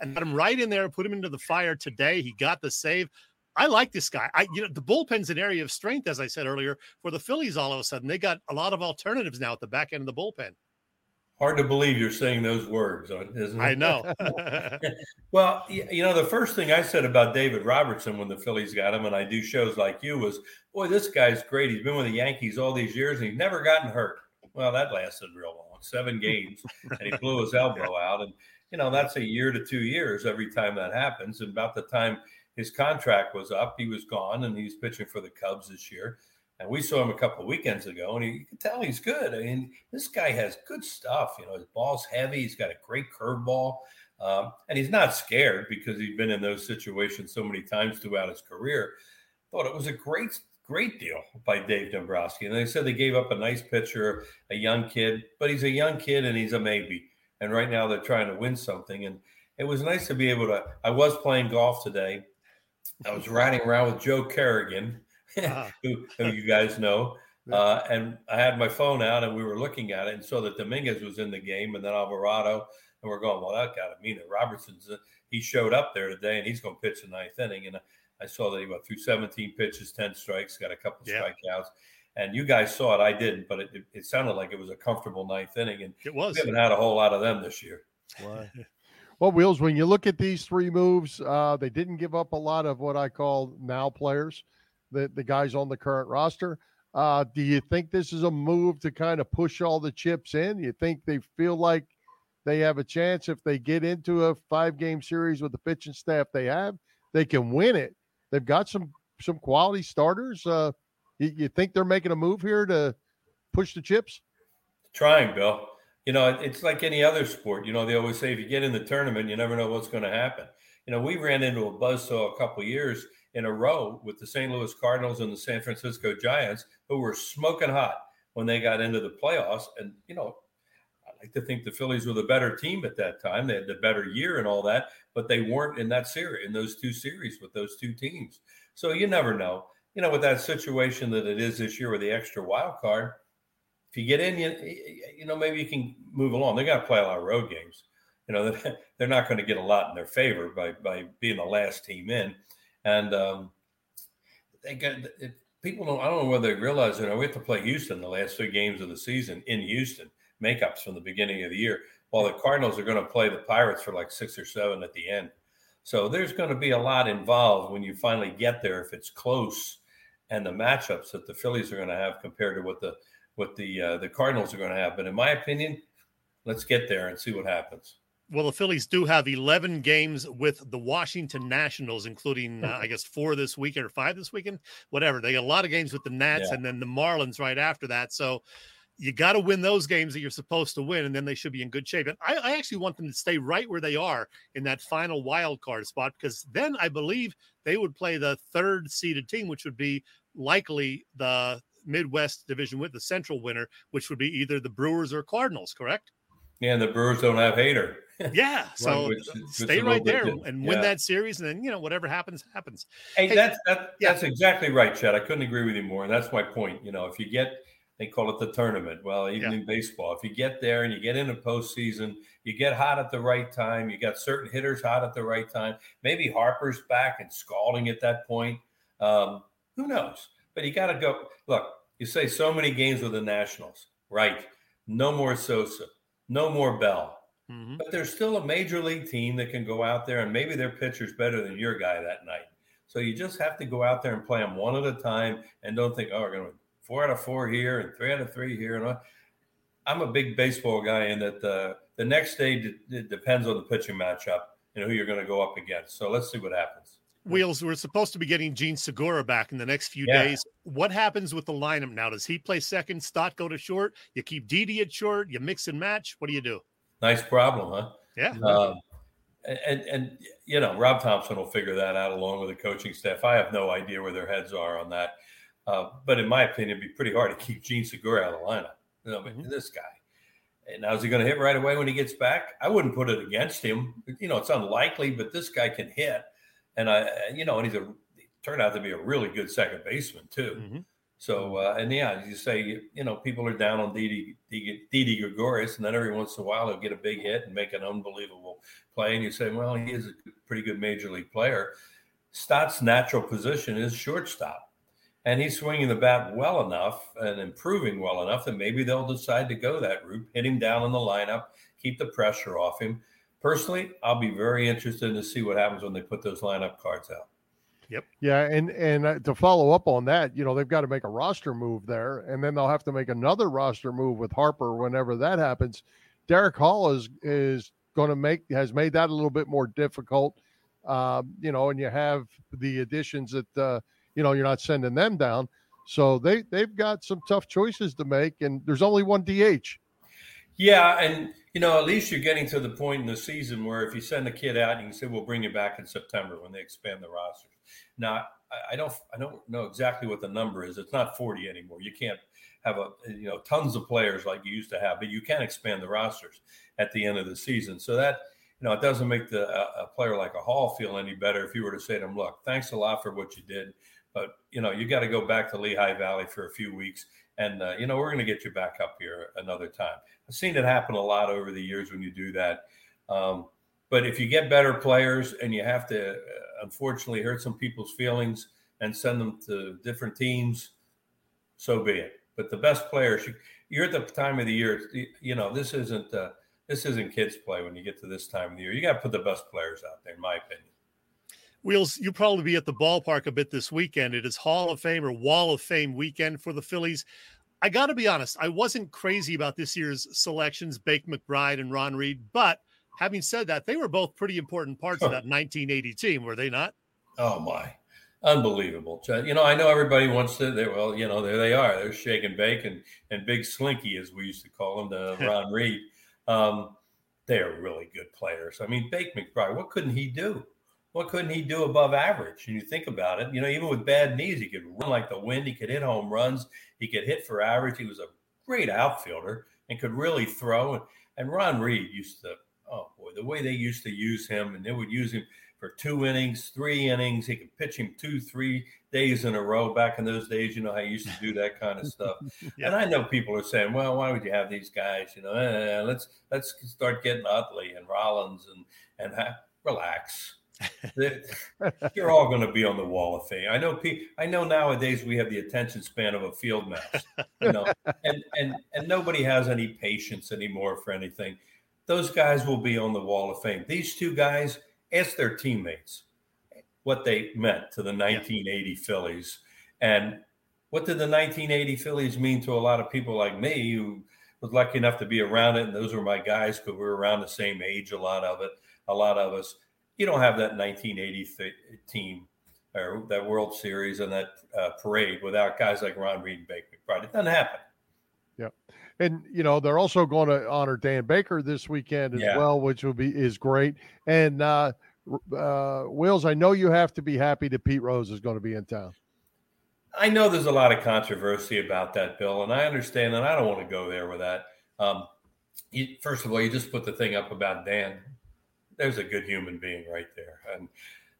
and got him right in there, put him into the fire today. He got the save. I like this guy. I you know the bullpen's an area of strength, as I said earlier, for the Phillies. All of a sudden, they got a lot of alternatives now at the back end of the bullpen. Hard to believe you're saying those words, isn't it? I know. well, you know, the first thing I said about David Robertson when the Phillies got him, and I do shows like you, was, boy, this guy's great. He's been with the Yankees all these years and he's never gotten hurt. Well, that lasted real long, seven games, and he blew his elbow out. And, you know, that's a year to two years every time that happens. And about the time his contract was up, he was gone and he's pitching for the Cubs this year. And we saw him a couple of weekends ago, and you can tell he's good. I mean, this guy has good stuff. You know, his ball's heavy. He's got a great curveball, um, and he's not scared because he's been in those situations so many times throughout his career. Thought it was a great, great deal by Dave Dombrowski. And they said they gave up a nice pitcher, a young kid, but he's a young kid and he's a maybe. And right now they're trying to win something. And it was nice to be able to. I was playing golf today. I was riding around with Joe Kerrigan uh-huh. who, who you guys know. Uh, and I had my phone out and we were looking at it and saw that Dominguez was in the game and then Alvarado. And we're going, well, that got to mean that Robertson's, uh, he showed up there today and he's going to pitch the ninth inning. And I saw that he went through 17 pitches, 10 strikes, got a couple yeah. strikeouts. And you guys saw it. I didn't, but it, it, sounded like it was a comfortable ninth inning. And it was. We haven't had a whole lot of them this year. Why? Well, Wheels, when you look at these three moves, uh, they didn't give up a lot of what I call now players the, the guys on the current roster. Uh, do you think this is a move to kind of push all the chips in? You think they feel like they have a chance if they get into a five game series with the pitching staff they have, they can win it. They've got some some quality starters. Uh, you, you think they're making a move here to push the chips? Trying, Bill. You know, it's like any other sport. You know, they always say if you get in the tournament, you never know what's going to happen. You know, we ran into a buzzsaw a couple years in a row with the St. Louis Cardinals and the San Francisco Giants, who were smoking hot when they got into the playoffs. And, you know, I like to think the Phillies were the better team at that time. They had the better year and all that, but they weren't in that series, in those two series with those two teams. So you never know. You know, with that situation that it is this year with the extra wild card, if you get in, you, you know, maybe you can move along. They got to play a lot of road games. You know, they're not going to get a lot in their favor by by being the last team in. And um, they got people don't. I don't know whether they realize it. You know, we have to play Houston the last two games of the season in Houston, makeups from the beginning of the year, while the Cardinals are going to play the Pirates for like six or seven at the end. So there's going to be a lot involved when you finally get there if it's close and the matchups that the Phillies are going to have compared to what the what the uh, the Cardinals are going to have. But in my opinion, let's get there and see what happens. Well, the Phillies do have 11 games with the Washington Nationals, including, uh, I guess, four this weekend or five this weekend, whatever. They got a lot of games with the Nats Yeah. and then the Marlins right after that. So you got to win those games that you're supposed to win, and then they should be in good shape. And I, I actually want them to stay right where they are in that final wild card spot, because then I believe they would play the third seeded team, which would be likely the Midwest division with the central winner, which would be either the Brewers or Cardinals, correct? Yeah, and the Brewers don't have Hader. Yeah. So stay right there and win Yeah. that series, and then you know whatever happens, happens. Hey, Hey, that's that, yeah. that's exactly right, Chad. I couldn't agree with you more, and that's my point. You know, if you get they call it the tournament. Well, even Yeah. in baseball, if you get there and you get into postseason, you get hot at the right time. You got certain hitters hot at the right time. Maybe Harper's back and scalding at that point. Um, who knows? But you got to go. Look, you say so many games with the Nationals, right? No more Soto, no more Bell. Mhm. But there's still a major league team that can go out there and maybe their pitcher's better than your guy that night. So you just have to go out there and play them one at a time and don't think, oh, we're going to four out of four here and three out of three here. And all. I'm a big baseball guy in that uh, the next day d- it depends on the pitching matchup and who you're going to go up against. So let's see what happens. Wheels, we're supposed to be getting Jean Segura back in the next few Yeah. days. What happens with the lineup now? Does he play second? Stott go to short? You keep Didi at short? You mix and match? What do you do? Nice problem, huh? Yeah. Um, and and you know Rob Thomson will figure that out along with the coaching staff. I have no idea where their heads are on that, uh, but in my opinion, it'd be pretty hard to keep Jean Segura out of the lineup. You know, but Mm-hmm. this guy. And now is he going to hit right away when he gets back? I wouldn't put it against him. You know, it's unlikely, but this guy can hit, and I, you know, and he's a he turned out to be a really good second baseman too. Mhm. So, uh, and yeah, you say, you know, people are down on Didi, Didi, Didi Gregorius, and then every once in a while he'll get a big hit and make an unbelievable play. And you say, well, he is a pretty good major league player. Stott's natural position is shortstop, and he's swinging the bat well enough and improving well enough that maybe they'll decide to go that route, hit him down in the lineup, keep the pressure off him. Personally, I'll be very interested to see what happens when they put those lineup cards out. Yeah, and and uh, to follow up on that, you know, they've got to make a roster move there, and then they'll have to make another roster move with Harper whenever that happens. Darick Hall is is going to make has made that a little bit more difficult, um, you know, and you have the additions that uh, you know you're not sending them down, so they they've got some tough choices to make, and there's only one DH. Yeah, and you know, at least you're getting to the point in the season where if you send a kid out, you can say, "We'll bring you back in September when they expand the rosters." Now, I, don't, I don't know exactly what the number is. It's not 40 anymore. You can't have a, you know, tons of players like you used to have, but you can expand the rosters at the end of the season. So that, you know, it doesn't make the a, a player like a Hall feel any better if you were to say to him, "Look, thanks a lot for what you did, but you know, you got to go back to Lehigh Valley for a few weeks." And uh, you know we're going to get you back up here another time. I've seen it happen a lot over the years when you do that. Um, but if you get better players and you have to, uh, unfortunately, hurt some people's feelings and send them to different teams, so be it. But the best players, you, you're at the time of the year. You, you know this isn't uh, this isn't kids play when you get to this time of the year. You got to put the best players out there, in my opinion. Wheels, you'll probably be at the ballpark a bit this weekend. It is Hall of Fame or Wall of Fame weekend for the Phillies. I got to be honest, I wasn't crazy about this year's selections, Bake McBride and Ron Reed. But having said that, they were both pretty important parts of that 1980 team, were they not? Oh my, unbelievable! You know, I know everybody wants to. They, well, you know, there they are. They're Shake and Bake and, and Big Slinky, as we used to call him, the Ron Reed. Um, they are really good players. I mean, Bake McBride, what couldn't he do? What couldn't he do above average? And you think about it, you know, even with bad knees, he could run like the wind. He could hit home runs. He could hit for average. He was a great outfielder and could really throw. And, and Ron Reed used to, the way they used to use him, and they would use him for two innings, three innings. He could pitch him two, three days in a row. Back in those days, you know, how you used to do that kind of stuff. Yeah. And I know people are saying, "Well, why would you have these guys? You know, eh, let's let's start getting Utley and Rollins and and ha- relax." You're all going to be on the Wall of Fame. I know. Pe- I know nowadays we have the attention span of a field mouse. You know, and and and nobody has any patience anymore for anything. Those guys will be on the Wall of Fame. These two guys, ask their teammates what they meant to the 1980 Phillies. And what did the 1980 Phillies mean to a lot of people like me who was lucky enough to be around it? And those were my guys because we were around the same age, a lot of it, a lot of us. You don't have that 1980 th- team or that World Series and that uh, parade without guys like Ron Reed and Baker McBride. It doesn't happen. Yeah. And you know they're also going to honor Dan Baker this weekend as Yeah. well, which will be is great. And uh, uh, Wheels, I know you have to be happy that Pete Rose is going to be in town. I know there's a lot of controversy about that bill, and I understand, and I don't want to go there with that. Um, you, first of all, you just put the thing up about Dan. There's a good human being right there, and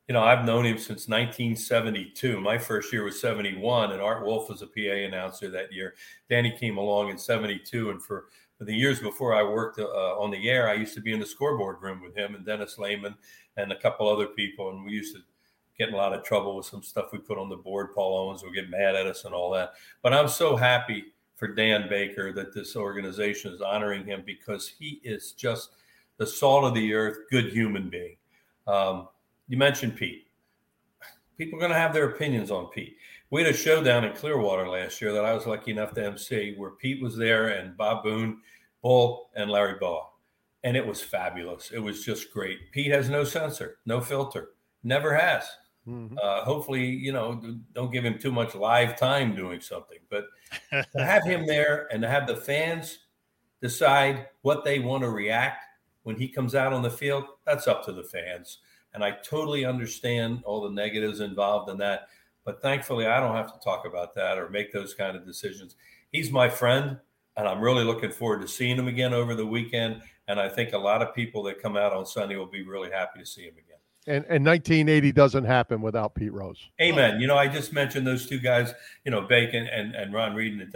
you know I've known him since 1972. My first year was 71, and Art Wolf was a PA announcer that year. Danny came along in 72, and for, for the years before I worked uh, on the air, I used to be in the scoreboard room with him and Dennis Lehman and a couple other people, and we used to get in a lot of trouble with some stuff we put on the board. Paul Owens would get mad at us and all that. But I'm so happy for Dan Baker that this organization is honoring him because he is just the salt of the earth, good human being. Um, you mentioned Pete. People are going to have their opinions on Pete. We had a show down in Clearwater last year that I was lucky enough to MC where Pete was there and Bob Boone, Bull, and Larry Bowa. And it was fabulous. It was just great. Pete has no censor, no filter, never has. Uh, hopefully, you know, don't give him too much live time doing something. But to have him there and to have the fans decide what they want to react when he comes out on the field, that's up to the fans. And I totally understand all the negatives involved in that. But thankfully, I don't have to talk about that or make those kind of decisions. He's my friend, and I'm really looking forward to seeing him again over the weekend. And I think a lot of people that come out on Sunday will be really happy to see him again. And, and 1980 doesn't happen without Pete Rose. Amen. You know, I just mentioned those two guys, you know, Bacon and, and Ron Reed. And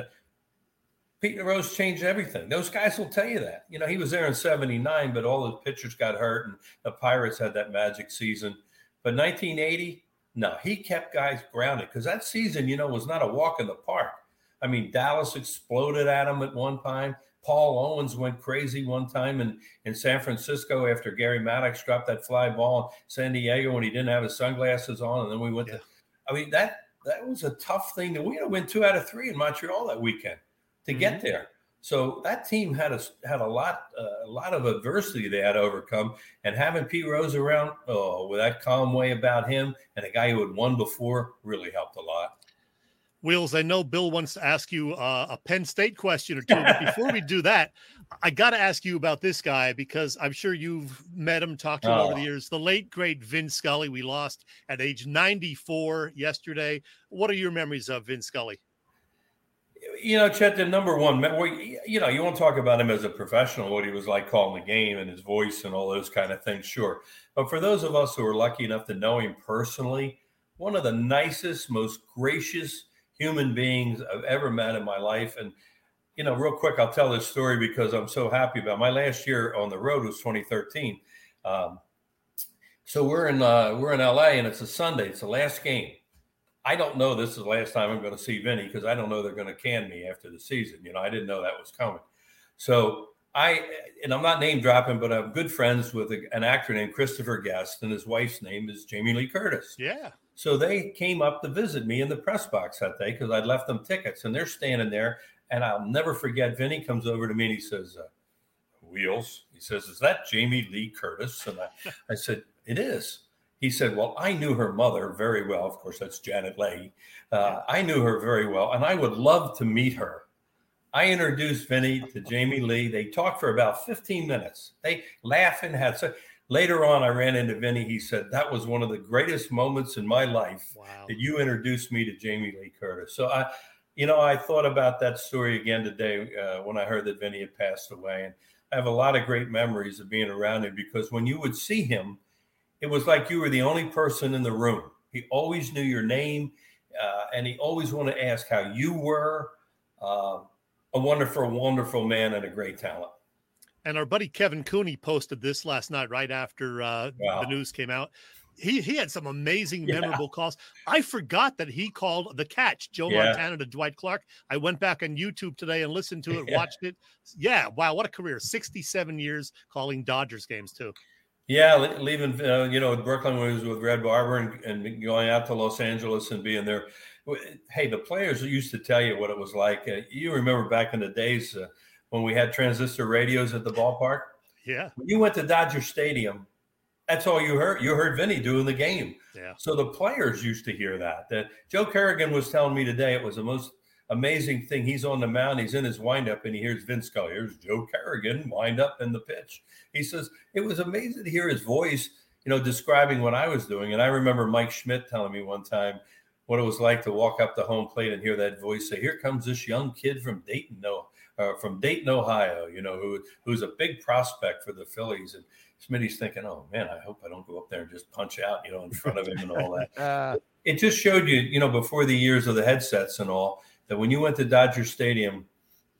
Pete Rose changed everything. Those guys will tell you that. You know, he was there in 79, but all the pitchers got hurt and the Pirates had that magic season. But 1980, no, he kept guys grounded because that season, you know, was not a walk in the park. I mean, Dallas exploded at him at one time. Paul Owens went crazy one time in, in San Francisco after Gary Maddox dropped that fly ball in San Diego when he didn't have his sunglasses on. And then we went to, I mean, that that was a tough thing. To, we had to win two out of three in Montreal that weekend to get there. So that team had a had a lot uh, a lot of adversity they had to overcome, and having Pete Rose around, oh, with that calm way about him and a guy who had won before, really helped a lot. Wheels, I know Bill wants to ask you uh, a Penn State question or two, but before we do that, I got to ask you about this guy because I'm sure you've met him, talked to him over Oh. the years. The late great Vin Scully, we lost at age 94 yesterday. What are your memories of Vin Scully? You know, Chet, the number one, you know, you won't talk about him as a professional, what he was like calling the game and his voice and all those kind of things, sure. But for those of us who are lucky enough to know him personally, one of the nicest, most gracious human beings I've ever met in my life. And, you know, real quick, I'll tell this story because I'm so happy about it. my last year on the road was 2013. Um, so we're in uh, we're in LA and it's a Sunday. It's the last game. I don't know this is the last time I'm going to see Vinny because I don't know they're going to can me after the season. You know, I didn't know that was coming. So I, and I'm not name dropping, but I'm good friends with a, an actor named Christopher Guest, and his wife's name is Jamie Lee Curtis. Yeah. So they came up to visit me in the press box that day because I'd left them tickets, and they're standing there. And I'll never forget. Vinny comes over to me and he says, uh, "Wheels." He says, "Is that Jamie Lee Curtis?" And I, I said, "It is." He said, Well, I knew her mother very well. Of course, that's Janet Leigh. Uh, I knew her very well, and I would love to meet her. I introduced Vinny to Jamie Lee. They talked for about 15 minutes. They laughed and had so. Later on, I ran into Vinny. He said, That was one of the greatest moments in my life that you introduced me to Jamie Lee Curtis. So I, you know, I thought about that story again today uh, when I heard that Vinny had passed away. And I have a lot of great memories of being around him because when you would see him, it was like you were the only person in the room. He always knew your name, uh, and he always wanted to ask how you were. Uh, a wonderful, wonderful man and a great talent. And our buddy Kevin Cooney posted this last night, right after uh, Wow. the news came out. He he had some amazing, Yeah. memorable calls. I forgot that he called the catch, Joe Yeah. Montana to Dwight Clark. I went back on YouTube today and listened to it, Yeah. watched it. Yeah, wow, what a career! Sixty-seven years calling Dodgers games too. Yeah, leaving, uh, you know, Brooklyn when he was with Red Barber and, and, going out to Los Angeles and being there. Hey, the players used to tell you what it was like. Uh, you remember back in the days uh, when we had transistor radios at the ballpark? Yeah. When you went to Dodger Stadium, that's all you heard. You heard Vinny doing the game. Yeah. So the players used to hear that. That Joe Kerrigan was telling me today it was the most amazing thing. He's on the mound, he's in his windup, and he hears Vince Scully. Here's Joe Kerrigan wind up in the pitch. He says it was amazing to hear his voice, you know, describing what I was doing. And I remember Mike Schmidt telling me one time what it was like to walk up the home plate and hear that voice say, "Here comes this young kid from Dayton, no, uh, from Dayton, Ohio. You know, who who's a big prospect for the Phillies." And Smitty's thinking, "Oh man, I hope I don't go up there and just punch out, you know, in front of him and all that." uh, it just showed you, you know, before the years of the headsets and all, that when you went to Dodger Stadium,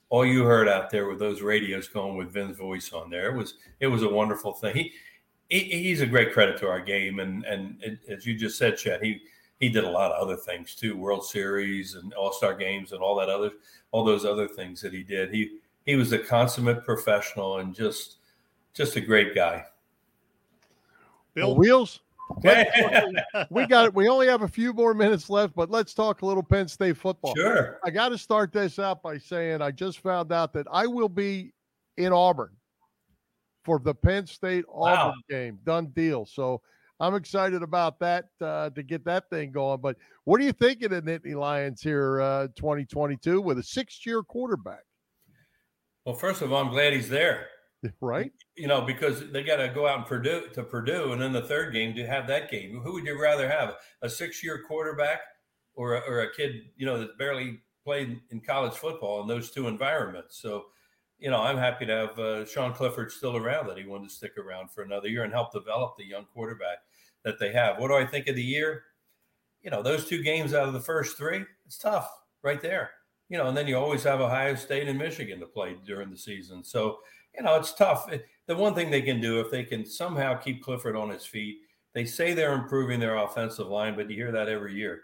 all you heard out there were those radios going with Vin's voice on there. It was it was a wonderful thing. He, he he's a great credit to our game, and and it, as you just said, Chad, he he did a lot of other things too, World Series and All Star games and all that other all those other things that he did. He he was a consummate professional and just just a great guy. Bill well, Wheels we got it. We only have a few more minutes left, but let's talk a little Penn State football. Sure. I got to start this out by saying I just found out that I will be in Auburn for the Penn State Auburn wow. game. Done deal. So I'm excited about that uh, to get that thing going. But what are you thinking of Nittany Lions here, uh, 2022, with a six-year quarterback? Well, first of all, I'm glad he's there. right? You know, because they got to go out and Purdue to Purdue, and then the third game to have that game. Who would you rather have, a six-year quarterback or a, or a kid, you know, that barely played in college football in those two environments? So, you know, I'm happy to have uh, Sean Clifford still around. That he wanted to stick around for another year and help develop the young quarterback that they have. What do I think of the year? You know, those two games out of the first three, it's tough right there. You know, and then you always have Ohio State and Michigan to play during the season. So you know, it's tough. The one thing they can do, if they can somehow keep Clifford on his feet, they say they're improving their offensive line, but you hear that every year.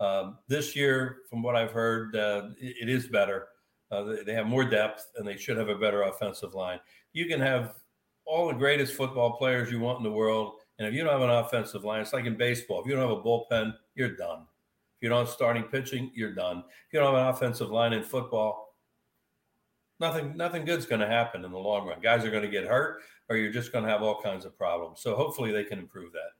Um, this year, from what I've heard, uh, it, it is better. Uh, they have more depth and they should have a better offensive line. You can have all the greatest football players you want in the world. And if you don't have an offensive line, it's like in baseball. If you don't have a bullpen, you're done. If you don't have starting pitching, you're done. If you don't have an offensive line in football, nothing nothing good's going to happen in the long run. Guys are going to get hurt, or you're just going to have all kinds of problems. So hopefully they can improve that.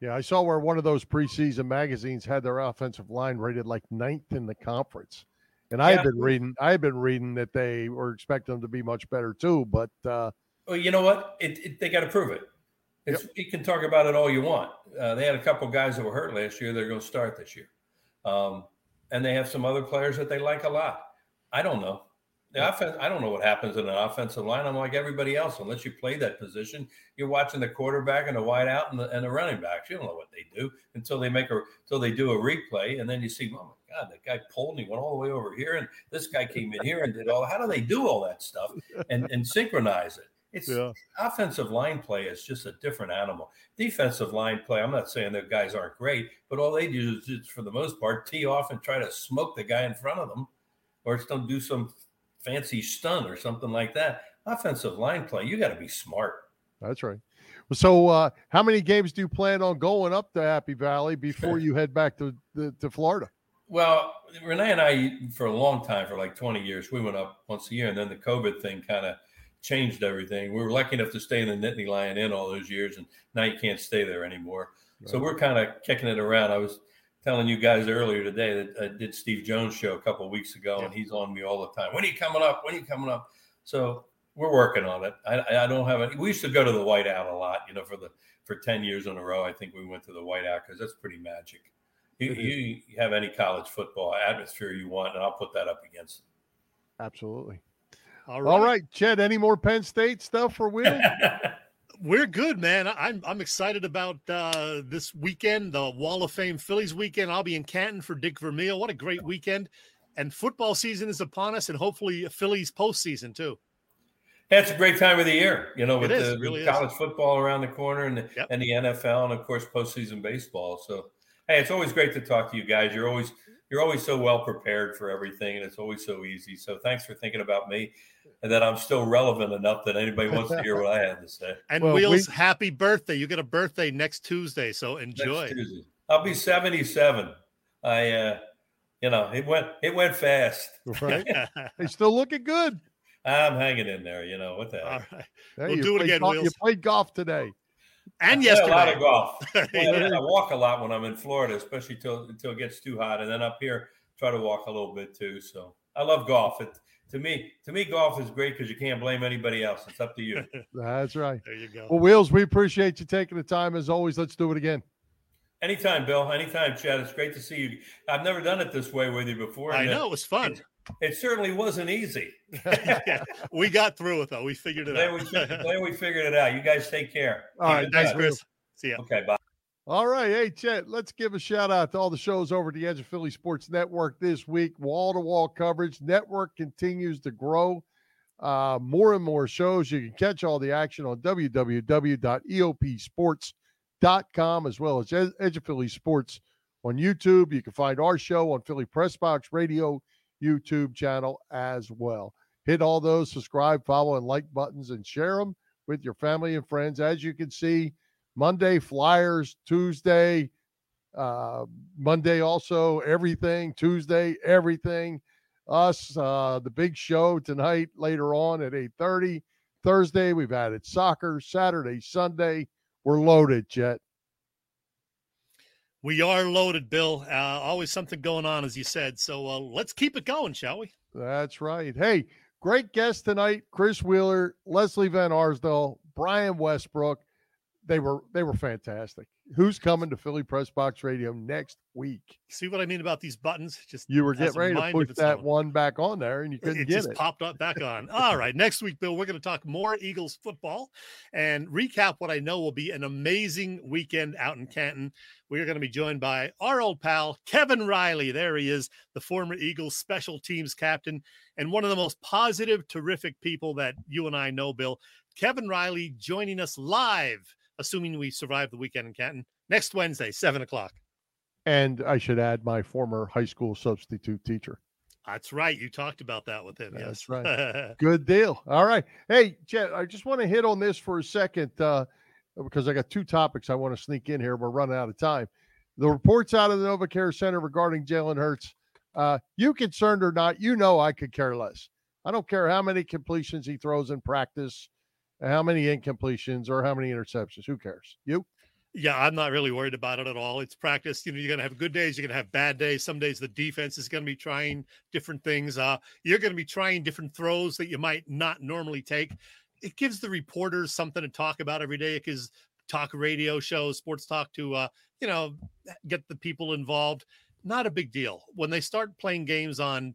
Yeah, I saw where one of those preseason magazines had their offensive line rated like ninth in the conference, and I had been reading I had been reading that they were expecting them to be much better too. But uh, well, you know what? It, it, they got to prove it. It's, yep. You can talk about it all you want. Uh, they had a couple guys that were hurt last year. They're going to start this year, um, and they have some other players that they like a lot. I don't know the offense, I don't know what happens in an offensive line. I'm like everybody else. Unless you play that position, you're watching the quarterback and the wideout and the, and the running backs. You don't know what they do until they make a until they do a replay, and then you see, oh my god, that guy pulled and he went all the way over here, and this guy came in here and did all. How do they do all that stuff and and synchronize it? It's yeah. offensive line play is just a different animal. Defensive line play, I'm not saying that guys aren't great, but all they do is just, for the most part, tee off and try to smoke the guy in front of them, or still do some fancy stunt or something like that. Offensive line play, you got to be smart. That's right. So, uh, how many games do you plan on going up to Happy Valley before you head back to, to, to Florida? Well, Renee and I, for a long time, for like 20 years, we went up once a year, and then the COVID thing kind of changed everything. We were lucky enough to stay in the Nittany Lion Inn all those years, and now you can't stay there anymore. Right. So we're kind of kicking it around. I was telling you guys earlier today that I did Steve Jones show a couple weeks ago, yeah. and he's on me all the time. When are you coming up? When are you coming up? So we're working on it. I, I don't have any. We used to go to the Whiteout a lot, you know, for the for ten years in a row. I think we went to the Whiteout because that's pretty magic. You, you, have any college football atmosphere you want, and I'll put that up against it. Absolutely. All right. All right, Chet. Any more Penn State stuff for Will? we're good, man. I'm I'm excited about uh, this weekend, the Wall of Fame Phillies weekend. I'll be in Canton for Dick Vermeil. What a great weekend! And football season is upon us, and hopefully Phillies postseason too. It's a great time of the year, you know, with the really college is. football around the corner and the, yep. and the NFL, and of course postseason baseball. So, hey, it's always great to talk to you guys. You're always you're always so well prepared for everything, and it's always so easy. So thanks for thinking about me, and that I'm still relevant enough that anybody wants to hear what I have to say. And Well, Wheels, we- happy birthday! You get a birthday next Tuesday, so enjoy. Next Tuesday. I'll be 77. I, uh, you know, it went it went fast. Right? They still looking good. I'm hanging in there. You know what the All heck. right. Hey, We'll you do it played again, golf- You played golf today. And I play yesterday. a lot of golf. Yeah. I walk a lot when I'm in Florida, especially till until it gets too hot, and then up here try to walk a little bit too. So I love golf. It to me to me golf is great because you can't blame anybody else. It's up to you. That's right. There you go. Well, Wheels, we appreciate you taking the time as always. Let's do it again. Anytime, Bill. Anytime, Chad. It's great to see you. I've never done it this way with you before. I know it was fun. It certainly wasn't easy. yeah, we got through with it though. We figured it Glad out. we, glad we figured it out. You guys take care. All right, Keep in Thanks, touch. Chris. See ya. Okay, bye. All right. Hey, Chet, let's give a shout out to all the shows over at the Edge of Philly Sports Network this week. Wall to wall coverage. Network continues to grow. Uh, more and more shows. You can catch all the action on www.eopsports.com as well as Edge of Philly Sports on YouTube. You can find our show on Philly Press Box Radio YouTube channel as well. Hit all those subscribe, follow, and like buttons and share them with your family and friends. As you can see, Monday Flyers, Tuesday, uh, Monday also everything, Tuesday everything. Us, uh, the big show tonight later on at 8:30. Thursday we've added soccer. Saturday, Sunday we're loaded, Jet. We are loaded, Bill. Uh, always something going on, as you said. So uh, let's keep it going, shall we? That's right. Hey, great guest tonight, Chris Wheeler, Lesley Van Arsdall, Brian Westbrook. They were they were fantastic. Who's coming to Philly Press Box Radio next week? See what I mean about these buttons? Just You were getting ready to push that own. one back on there, and you couldn't it get just it. popped up back on. All right, next week, Bill, we're going to talk more Eagles football and recap what I know will be an amazing weekend out in Canton. We are going to be joined by our old pal Kevin Reilly. There he is, the former Eagles special teams captain and one of the most positive, terrific people that you and I know. Bill, Kevin Reilly joining us live, assuming we survive the weekend in Canton next Wednesday, seven o'clock. And I should add my former high school substitute teacher. That's right. You talked about that with him. That's yes. right. Good deal. All right. Hey, Chet, I just want to hit on this for a second uh, because I got two topics I want to sneak in here. We're running out of time. The reports out of the NovaCare Center regarding Jalen Hurts, uh, you concerned or not, you know I could care less. I don't care how many completions he throws in practice, how many incompletions, or how many interceptions. Who cares? You? Yeah, I'm not really worried about it at all. It's practice. You know, you're going to have good days. You're going to have bad days. Some days the defense is going to be trying different things. Uh, you're going to be trying different throws that you might not normally take. It gives the reporters something to talk about every day. It talk radio shows, sports talk to, uh, you know, get the people involved. Not a big deal. When they start playing games on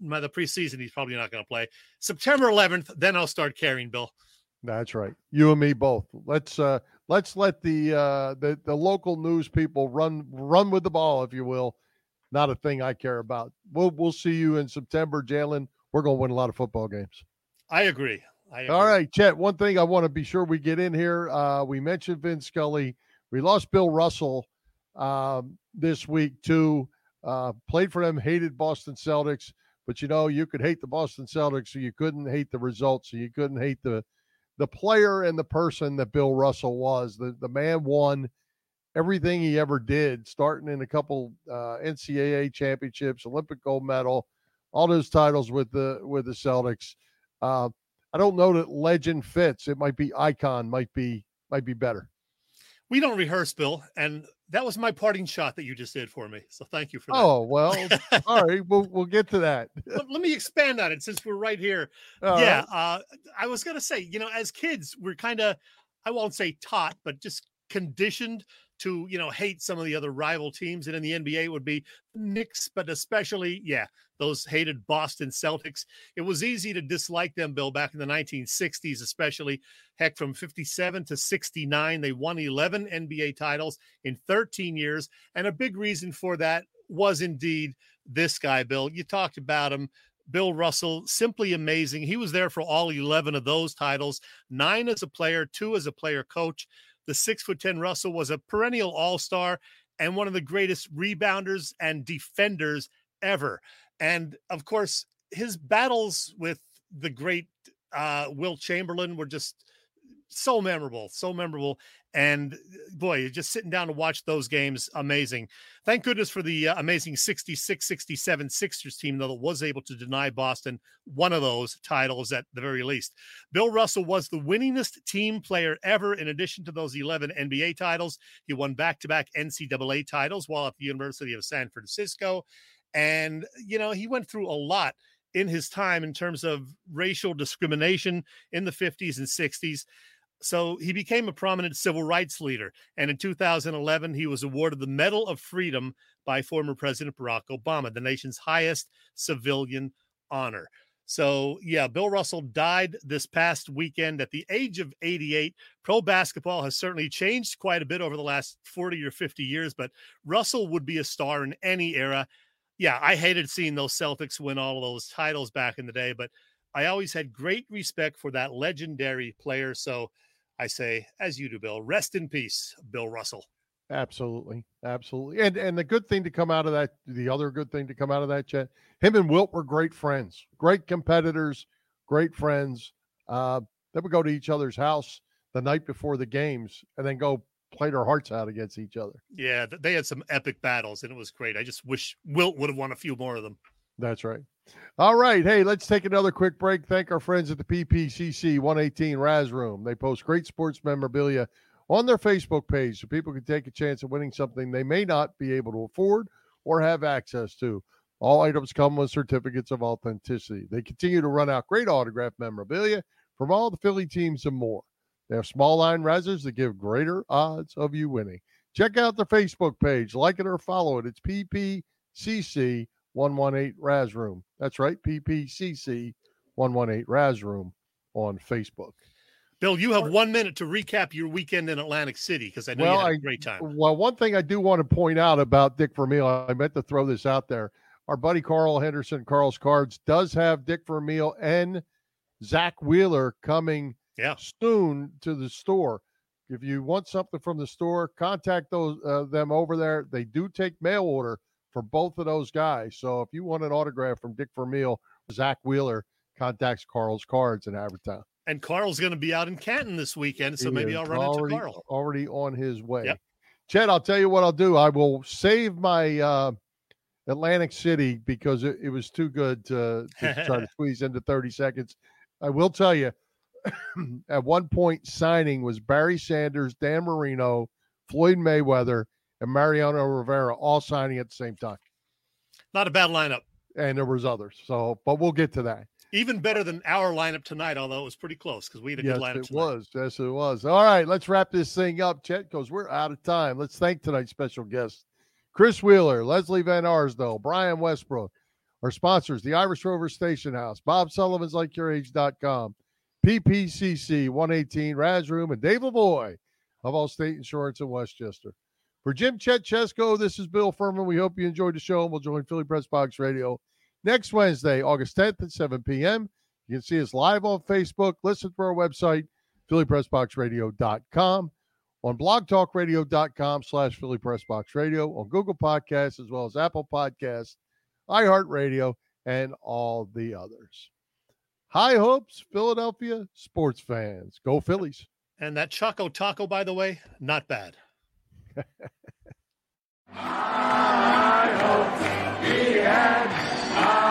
by the preseason, he's probably not going to play. September 11th, then I'll start caring, Bill. That's right. You and me both. Let's uh let's let the uh the, the local news people run run with the ball, if you will. Not a thing I care about. We'll we'll see you in September, Jalen. We're gonna win a lot of football games. I agree. I agree. All right, Chet. One thing I want to be sure we get in here. Uh we mentioned Vince Scully. We lost Bill Russell um this week too. Uh played for them, hated Boston Celtics. But you know, you could hate the Boston Celtics, so you couldn't hate the results, so you couldn't hate the the player and the person that Bill Russell was. The the man won everything he ever did, starting in a couple uh, NCAA championships, Olympic gold medal, all those titles with the with the Celtics. Uh, I don't know that legend fits. It might be icon, might be might be better. we don't rehearse, Bill, and that was my parting shot that you just did for me. So thank you for that. Oh well, all right. We'll we'll get to that. let, let me expand on it since we're right here. All yeah, uh, I was gonna say, you know, as kids, we're kind of, I won't say taught, but just conditioned to, you know, hate some of the other rival teams, and in the NBA it would be Knicks, but especially, yeah, those hated Boston Celtics. It was easy to dislike them, Bill, back in the 1960s, especially. Heck, from 57 to 69, they won 11 NBA titles in 13 years, and a big reason for that was indeed this guy, Bill. You talked about him. Bill Russell, simply amazing. He was there for all 11 of those titles, nine as a player, two as a player coach. The six foot 10 Russell was a perennial all star and one of the greatest rebounders and defenders ever. And of course, his battles with the great uh, Wilt Chamberlain were just so memorable, so memorable. And uh, boy, just sitting down to watch those games, amazing. Thank goodness for the uh, amazing 66 67 Sixers team, though, that was able to deny Boston one of those titles at the very least. Bill Russell was the winningest team player ever, in addition to those 11 NBA titles. He won back to back NCAA titles while at the University of San Francisco. And, you know, he went through a lot in his time in terms of racial discrimination in the 50s and 60s. So he became a prominent civil rights leader. And in 2011, he was awarded the Medal of Freedom by former President Barack Obama, the nation's highest civilian honor. So, yeah, Bill Russell died this past weekend at the age of 88. Pro basketball has certainly changed quite a bit over the last 40 or 50 years, but Russell would be a star in any era. Yeah, I hated seeing those Celtics win all of those titles back in the day, but I always had great respect for that legendary player. So, I say, as you do, Bill, rest in peace, Bill Russell. Absolutely, absolutely, and and the good thing to come out of that, the other good thing to come out of that, chat, him and Wilt were great friends, great competitors, great friends. Uh, they would go to each other's house the night before the games, and then go play their hearts out against each other. Yeah, they had some epic battles, and it was great. I just wish Wilt would have won a few more of them. That's right. All right. Hey, let's take another quick break. Thank our friends at the PPCC 118 Raz Room. They post great sports memorabilia on their Facebook page so people can take a chance of winning something they may not be able to afford or have access to. All items come with certificates of authenticity. They continue to run out great autograph memorabilia from all the Philly teams and more. They have small line risers that give greater odds of you winning. Check out their Facebook page, like it or follow it. It's PPCC 118 Raz Room. That's right, PPCC 118 Raz Room on Facebook. Bill, you have one minute to recap your weekend in Atlantic City because I know well, you had a great time. Well, one thing I do want to point out about Dick Vermeil, I meant to throw this out there. Our buddy Carl Henderson, Carl's Cards, does have Dick Vermeil and Zack Wheeler coming yeah. soon to the store. If you want something from the store, contact those uh, them over there. They do take mail order for both of those guys. So if you want an autograph from Dick Vermeil, Zack Wheeler contacts Carl's Cards in Havertown. And Carl's going to be out in Canton this weekend, so He maybe I'll run already, into Carl. Already on his way. Yep. Chad, I'll tell you what I'll do. I will save my uh, Atlantic City because it, it was too good to, to try to squeeze into 30 seconds. I will tell you, at one point, signing was Barry Sanders, Dan Marino, Floyd Mayweather, and Mariano Rivera all signing at the same time. Not a bad lineup. And there was others. So, but we'll get to that. Even better than our lineup tonight, although it was pretty close because we had a yes, good lineup it tonight. was. Yes, it was. All right, let's wrap this thing up, Chet, because we're out of time. Let's thank tonight's special guests Chris Wheeler, Lesley Van Arsdall, Brian Westbrook, our sponsors, the Irish Rover Station House, Bob Sullivan's LikeYourAge.com, PPCC 118, Raz Room, and Dave Lavoy of Allstate Insurance in West Chester. For Jim Chet Chesko, this is Bill Furman. We hope you enjoyed the show, and we'll join Philly Press Box Radio next Wednesday, August 10th at 7 p.m. You can see us live on Facebook, listen to our website, phillypressboxradio.com, on blogtalkradio.com slash phillypressboxradio, on Google Podcasts, as well as Apple Podcasts, iHeartRadio, and all the others. High hopes, Philadelphia sports fans. Go Phillies. And that Choco Taco, by the way, not bad. I hope the end. I-